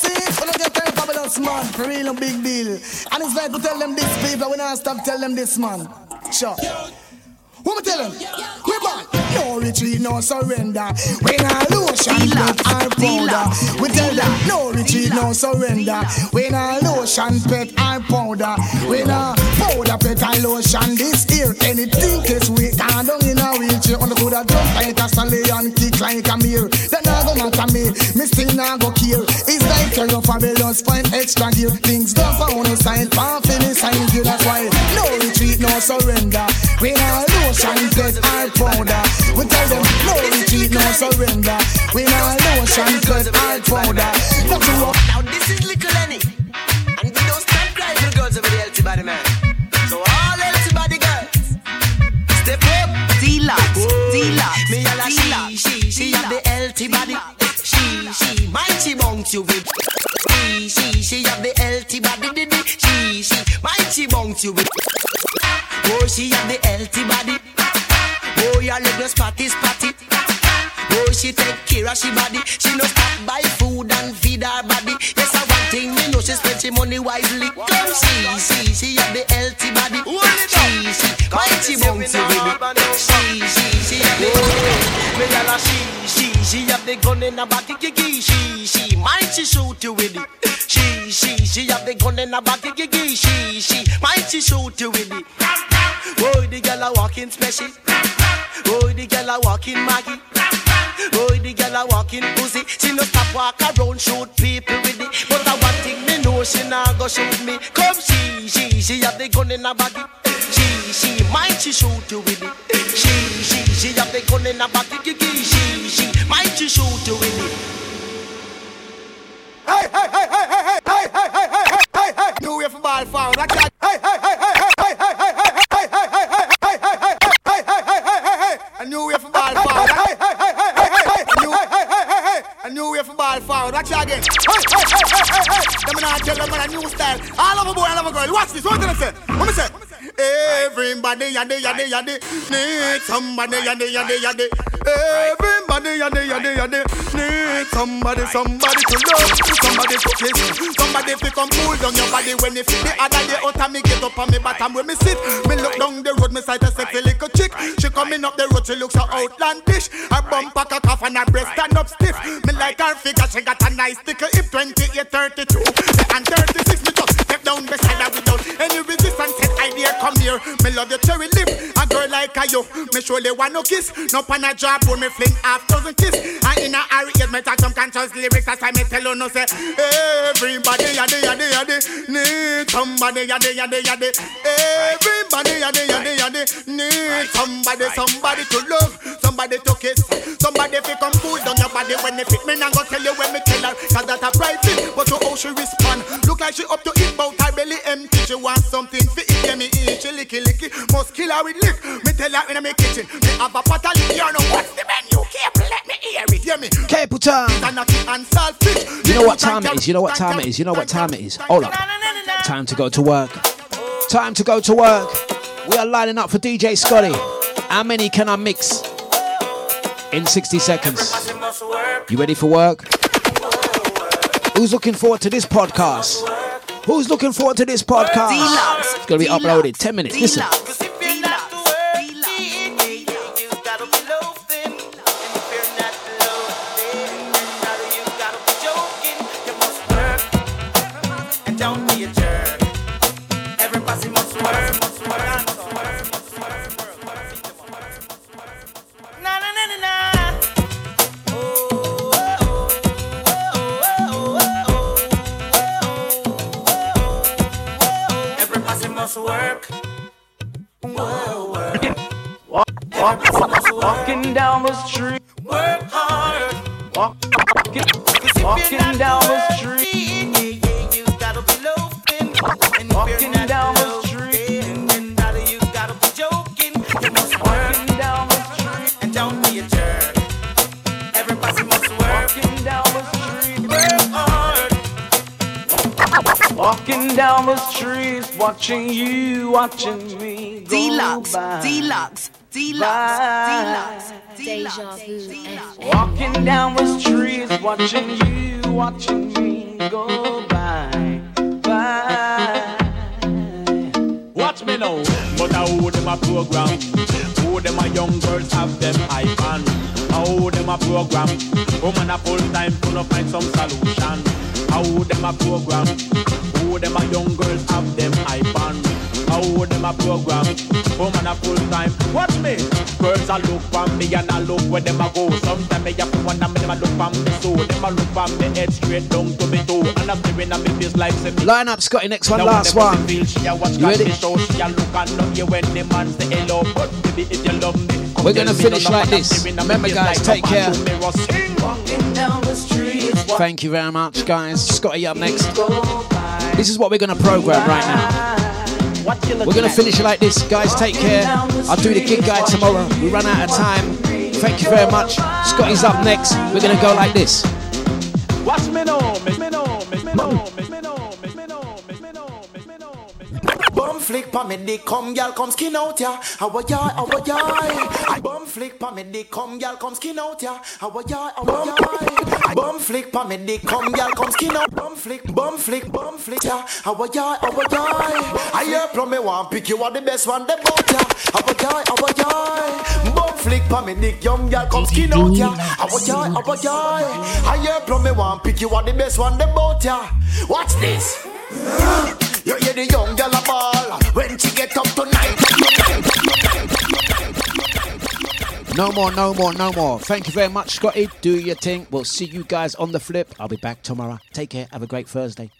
See, when I get time fabulous man, for real and big deal. And it's like to tell them this, people, when I stop tell them this, man. Sure. What me tell them? We back. No retreat, no surrender. We not lotion, pet or powder. We tell them no retreat, no surrender. We not lotion, pet or powder. We not powder, pet or lotion. This here, anything case we can't down in a wheelchair. On the good jump like a stallion, kick like a mirror. Then I go matter me, me still not go care. It's like you're fabulous, find extra gear. Things don't found no sign, can't finish sign you. That's why no no surrender. We not lotion, pet or powder. We tell them no retreat, no surrender. We not lotion, pet or powder. That's what. Now this is little Lenny, and we don't stand cry for the girls over the healthy body man. So all healthy body girls, step up, D-Lock, D-Lock. Me a a she, she, she have the healthy body. She, she, mighty bounce you with. She, she, she have the healthy body. di, di. She, she, mighty bounce you with. Oh, she have the healthy body. Oh, your leg no spotty, spotty. Oh, she take care of she body. She no stop buy food and feed her body. Yes, I one thing me know she spend she money wisely. Come see, see, she have the healthy body. She, she, mighty bouncy it. She, she, she have the me yalla she, she, she have the gun in her body. Gigi, she, she, mighty shoot you with it. She, she, she have the gun in her body. Gigi, she, she, mighty shoot you with it. Oh, the girl a walking special. Oh, the girl a walking Maggie. Oh, a walking pussy. She no stop walk around shoot people with it. But I one thing me know she nah go shoot me. Come she, she, she have the gun in her body. She, she, might she shoot you with it. She, she, she have the gun in her body. She, she, might she shoot you with it. Hey, hey, hey, hey, hey, hey, hey, hey, hey, hey, hey, hey. New way for ball forward. Hey, hey, hey, hey, hey, hey, hey, hey, hey, hey, hey, hey, hey, hey, hey, hey, hey. A new way for ball forward. Hey, hey, hey, hey, hey, hey, hey. A new, hey, hey, hey, hey, hey. A new way for ball forward. Watch it again. Hey, hey, hey, hey, hey, hey. Them not tell them a new style. I love a boy, I love a girl. Watch this. What did I say? What me say? Everybody, yaddy, yaddy, yaddy, need somebody, yaddy, yaddy, yaddy. Everybody, yaddy, yaddy, yaddy, need somebody, somebody to love, somebody to kiss, somebody to come cool down your body when you feel the other day. Out me get up on me bottom where me sit. Me look down the road, me sight a sexy little chick. She coming up the road, she looks so outlandish. Her bump pack a cough and her breast stand up stiff. Me like her figure, she got a nice tickle hip 28, 32, and 36. Me just step down beside her without any resistance. Said I dare come here. Me love your cherry lip, a girl like a you. Me surely want no kiss. No pan a job, when me fling half dozen kiss. And in a hurry, yes, me talk some conscious lyrics. As I me tell you, no say everybody, yaddy, yaddy, yaddy, need somebody, yaddy, yaddy, yaddy. Everybody, yaddy, yaddy, yaddy, need somebody, somebody to love, somebody to kiss, somebody fi come cool down your body when they fit me. Now go tell you when me tell her, cause that a bright fit. But to how she respond, look like she up to eat, but her belly empty. She want something fi must kill her with lick. Me tell her in my kitchen, me have a pot of. You know what's the menu? Careful, let me hear it, hear me. Careful time. You know what time it is? You know what time it is? You know what time it is? Hold up. Time to go to work. Time to go to work. We are lining up for DJ Scotty. How many can I mix in 60 seconds? You ready for work? Who's looking forward to this podcast? Who's looking forward to this podcast? It's going to be uploaded 10 minutes. Listen. Walk, walk, walking down the street. work hard. Walk, walking, walking down the street. You gotta be loafing. And Walking down the then daddy, you gotta be joking. You must work. Down the street. And don't be a jerk. Everybody must work. Walking down the street. Work hard. Walking down the streets, watching you, watching me. Go Deluxe, deluxe, Deluxe, deluxe, Walking down the streets, watching you, watching me go by, by. Watch me now, but I hold them a program. Who them a young girls have them iPhone. I hold them a program. Woman a full time to find some solution. I hold them a program. Who them a young girls have them iPhone. I hold them a program. Woman a full time. Watch me. Girls look for me and I look where them go. Sometimes me have to wonder me them a look for me so. Them look for me head straight down to me toe. And I'm staring at me face like say Line up, Scotty. Next one, now last one. feel she a watch You ready? Show, she a look and you when the man say hello. But baby, if you love me, We're gonna finish like this. staring at me Remember, guys, take care. man who mirror sing. Walking down the streets, Thank you very much, guys. Scotty up next. This is what we're to program right now. We're going to finish it like this. Guys, take care. I'll do the gig guide tomorrow. We run out of time. Thank you very much. Scotty's up next. We're gonna go like this. Watch me know, me me know, me me know, me me know, flick pa me dick, come gal, come skin out ya. How a yai, how a yai. Bum flick pa me dick, come gal, come skin out ya. How a yai, how a yai. Bum flick pa me dick, come gal, come skin out. Bum flick, bum flick, bum flick ya. How a yai, how a yai. I hear from me one pick you are the best one, the bout ya. How a yai, how a yai. Bum flick pa me dick, young gal, come skin out ya. How a yai, how a yai. I hear from me one pick you are the best one, the bout ya. Watch this. You hear the young girl a ball when she get up tonight. No more, no more, no more. Thank you very much, Scotty. Do your thing. We'll see you guys on the flip. I'll be back tomorrow. Take care. Have a great Thursday.